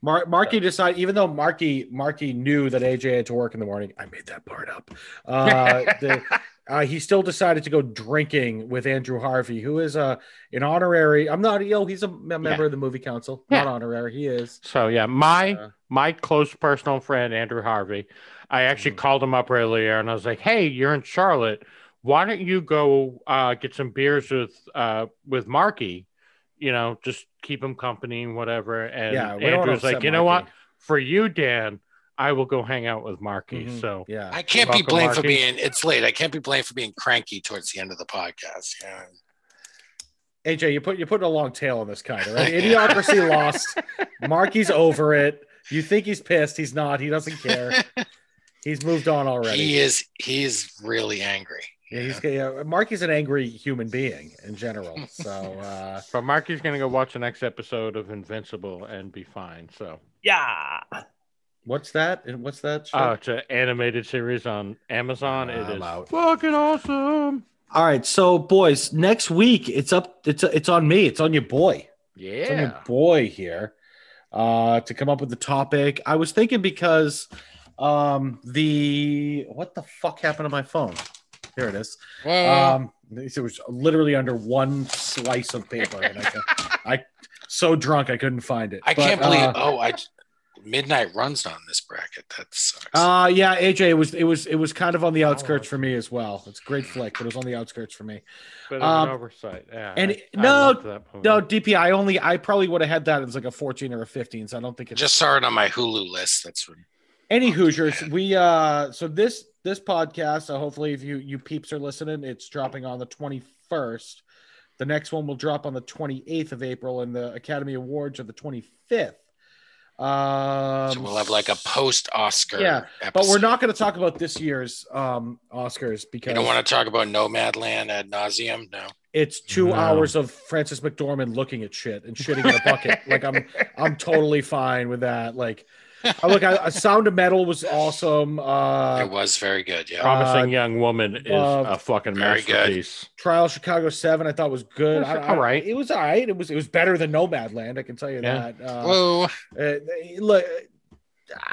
Mar- Marky decided, even though Marky Marky knew that AJ had to work in the morning, I made that part up. Uh, the, uh, he still decided to go drinking with Andrew Harvey, who is uh, an honorary. I'm not, yo, he's a member Yeah. of the movie council, Yeah. not honorary. He is. So yeah, my Uh, my close personal friend Andrew Harvey, I actually Mhm. called him up earlier and I was like, "Hey, you're in Charlotte. Why don't you go uh, get some beers with uh, with Marky? You know, just keep him company and whatever." And yeah, Andrew's like, "You know what? For you, Dan, I will go hang out with Marky." Mhm. So Yeah. I can't be Welcome, blamed for being. It's late. I can't be blamed for being cranky towards the end of the podcast. Yeah. AJ, you put you put a long tail on this kind of right. Idiocracy lost. Marky's over it. You think he's pissed? He's not. He doesn't care. He's moved on already. he is. He is really angry. Yeah, he's yeah, Marky's an angry human being in general. So uh, but Marky's gonna go watch the next episode of Invincible and be fine. So yeah, what's that? And what's that? show? oh, it's an animated series on Amazon. It I'm is out. fucking awesome. All right, so boys, next week it's up. It's it's on me. It's on your boy. Yeah, It's on Yeah. your boy here uh, to come up with the topic. I was thinking because um, the what the fuck happened to my phone? Here it is. Well, Um, it was literally under one slice of paper, and I, I so drunk I couldn't find it. I But, can't believe. uh, oh, I midnight runs on this bracket. That sucks. Uh yeah, AJ, it was it was it was kind of on the outskirts for me as well. It's a great flick, but it was on the outskirts for me. Bit of Um, an oversight. Yeah. and I- it- I no, that. No, DP, I only I probably would have had that as like a 14 or a 15, so I don't think it's Just saw it on my Hulu list. That's what. any Hoosiers. We uh so this this podcast, uh, hopefully if you you peeps are listening, it's dropping on the 21st. The next one will drop on the 28th of April, and the Academy Awards are the 25th. Um, So we'll have like a post Oscar. Yeah, episode. but we're not going to talk about this year's um Oscars because You don't want to talk about Nomadland ad nauseum. No. It's two No. hours of Frances McDormand looking at shit and shitting in a bucket. like I'm, I'm totally fine with that. Like, I look, I, Sound of Metal was awesome. Uh, it Uh, was very good. Yeah. Promising uh, Young Woman is uh, a fucking very good. masterpiece. Trial Chicago Seven, I thought was good. It was I- I- all right. It was all right. It was, it was better than Nomadland. I can tell you Yeah. that. Uh, Whoa. uh, look,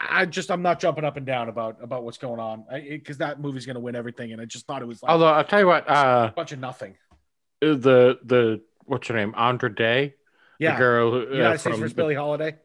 I just, I'm not jumping up and down about about what's going on because that movie's going to win everything, and I just thought it was like Although I'll tell you what, uh, a bunch of nothing. the the what's her name, Andra Day, Yeah, the girl who, uh, United States from vs. Billie Holiday.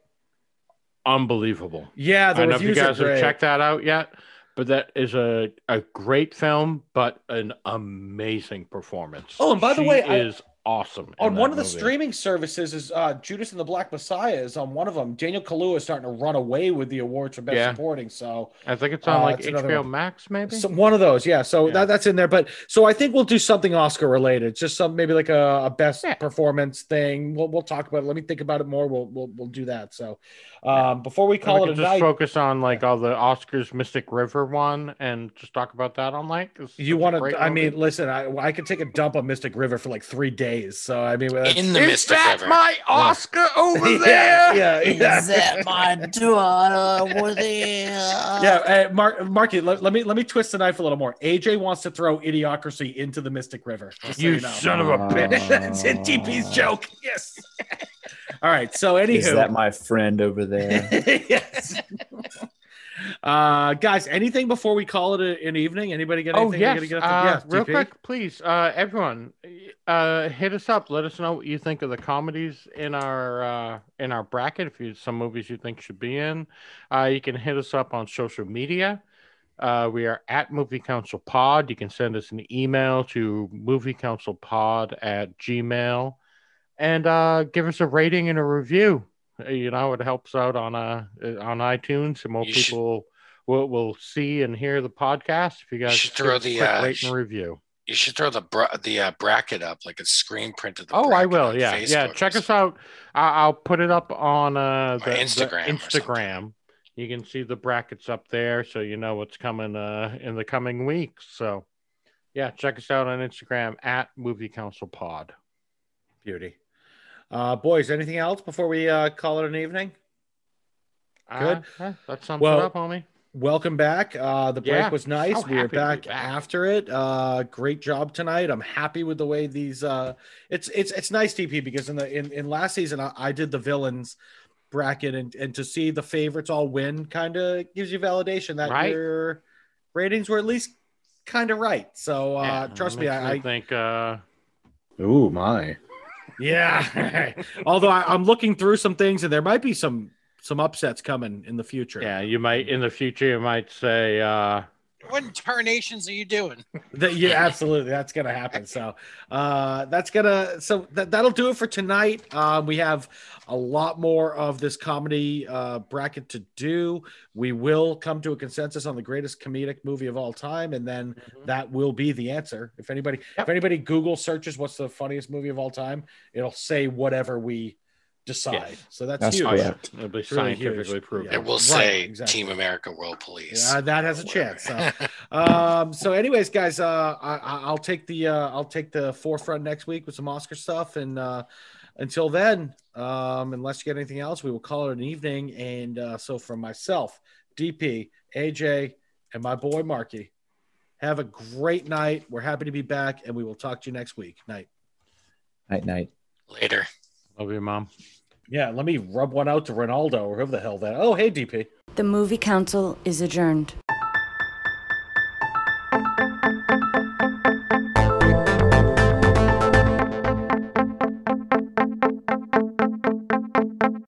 Unbelievable. Yeah, I don't know if you guys have checked that out yet, but that is a a great film, but an amazing performance. Oh, and by the She way, I- is awesome on one of the movie. streaming services is uh Judas and the Black Messiah is on one of them. Daniel Kaluuya is starting to run away with the awards for best Yeah. supporting. So I think it's on Uh, like HBO one. Max, maybe. some, one of those, yeah. So Yeah. That, that's in there. But so I think we'll do something Oscar related, just some maybe like a, a best Yeah. performance thing. We'll we'll talk about it. Let me think about it more. We'll we'll, we'll do that. So um before we call we it a can just night, focus on like all the Oscars Mystic River one and just talk about that all night. 'cause you want to? I movie. mean, listen, I I could take a dump on Mystic River for like three days. So I mean, that's- In the is Mystic that River. my Oscar over yeah, there? yeah, yeah. that my daughter over there? Yeah, uh, Mark, Marky, let, let me let me twist the knife a little more. AJ wants to throw idiocracy into the Mystic River. just so You you know. son of a bitch. That's in TP's joke. Yes. All right. So anywho, is that my friend over there? yes. Uh, guys, anything before we call it a, an evening? Anybody get Oh anything? yes, Gotta get uh, up to- real DP? quick, please, uh, everyone, uh, hit us up. Let us know what you think of the comedies in our uh, in our bracket. If you some movies you think should be in, uh, you can hit us up on social media. Uh, we are at Movie Council Pod. You can send us an email to moviecouncilpod at gmail and uh, give us a rating and a review. Uh, You know, it helps out on uh on iTunes, and more You should- people will will see and hear the podcast. If you guys should throw the, quick uh, rate and review. You should throw the bra- the uh, bracket up like a screen print of the. Oh, I will. on Yeah, yeah. Check us out. I- I'll put it up on uh, the, the Instagram or something. Instagram. You can see the brackets up there, so you know what's coming uh, in the coming weeks. So, yeah, check us out on Instagram at Movie Council Pod. Beauty. Uh, boys, anything else before we uh, call it an evening? Good. Uh, that sums Well, it up, homie. Welcome back. Uh, the break Yeah. was nice. So we were happy to be back, back. after it. Uh, great job tonight. I'm happy with the way these. Uh, it's it's it's nice, DP, because in the in, in last season I, I did the villains bracket, and and to see the favorites all win kind of gives you validation that Right. your ratings were at least kind of right. So uh, Yeah, trust me, I, I think. Uh, Ooh, my. Yeah. Although I, I'm looking through some things, and there might be some some upsets coming in the future. yeah, you might in the future you might say, uh, What incarnations are you doing? That, yeah, absolutely. That's gonna happen. So uh that's gonna so that, that'll do it for tonight. Um we have a lot more of this comedy uh bracket to do. We will come to a consensus on the greatest comedic movie of all time, and then that will be the answer. If anybody if anybody Google searches what's the funniest movie of all time, it'll say whatever we decide. Yes. So that's, That's huge. correct. it'll be It's really scientifically proven. Yeah. It will Right, say exactly. Team America World Police. Yeah, that has a chance. So, um, so anyways, guys, uh, I, I- I'll take the uh, I'll take the forefront next week with some Oscar stuff, and uh, until then, um, unless you get anything else, we will call it an evening. And uh, so, for myself, DP, AJ, and my boy Marky, have a great night. We're happy to be back, and we will talk to you next week. Night. Night, night. Later. Love you, mom. Yeah, let me rub one out to Ronaldo or whoever the hell that. Oh, hey, DP. The movie council is adjourned.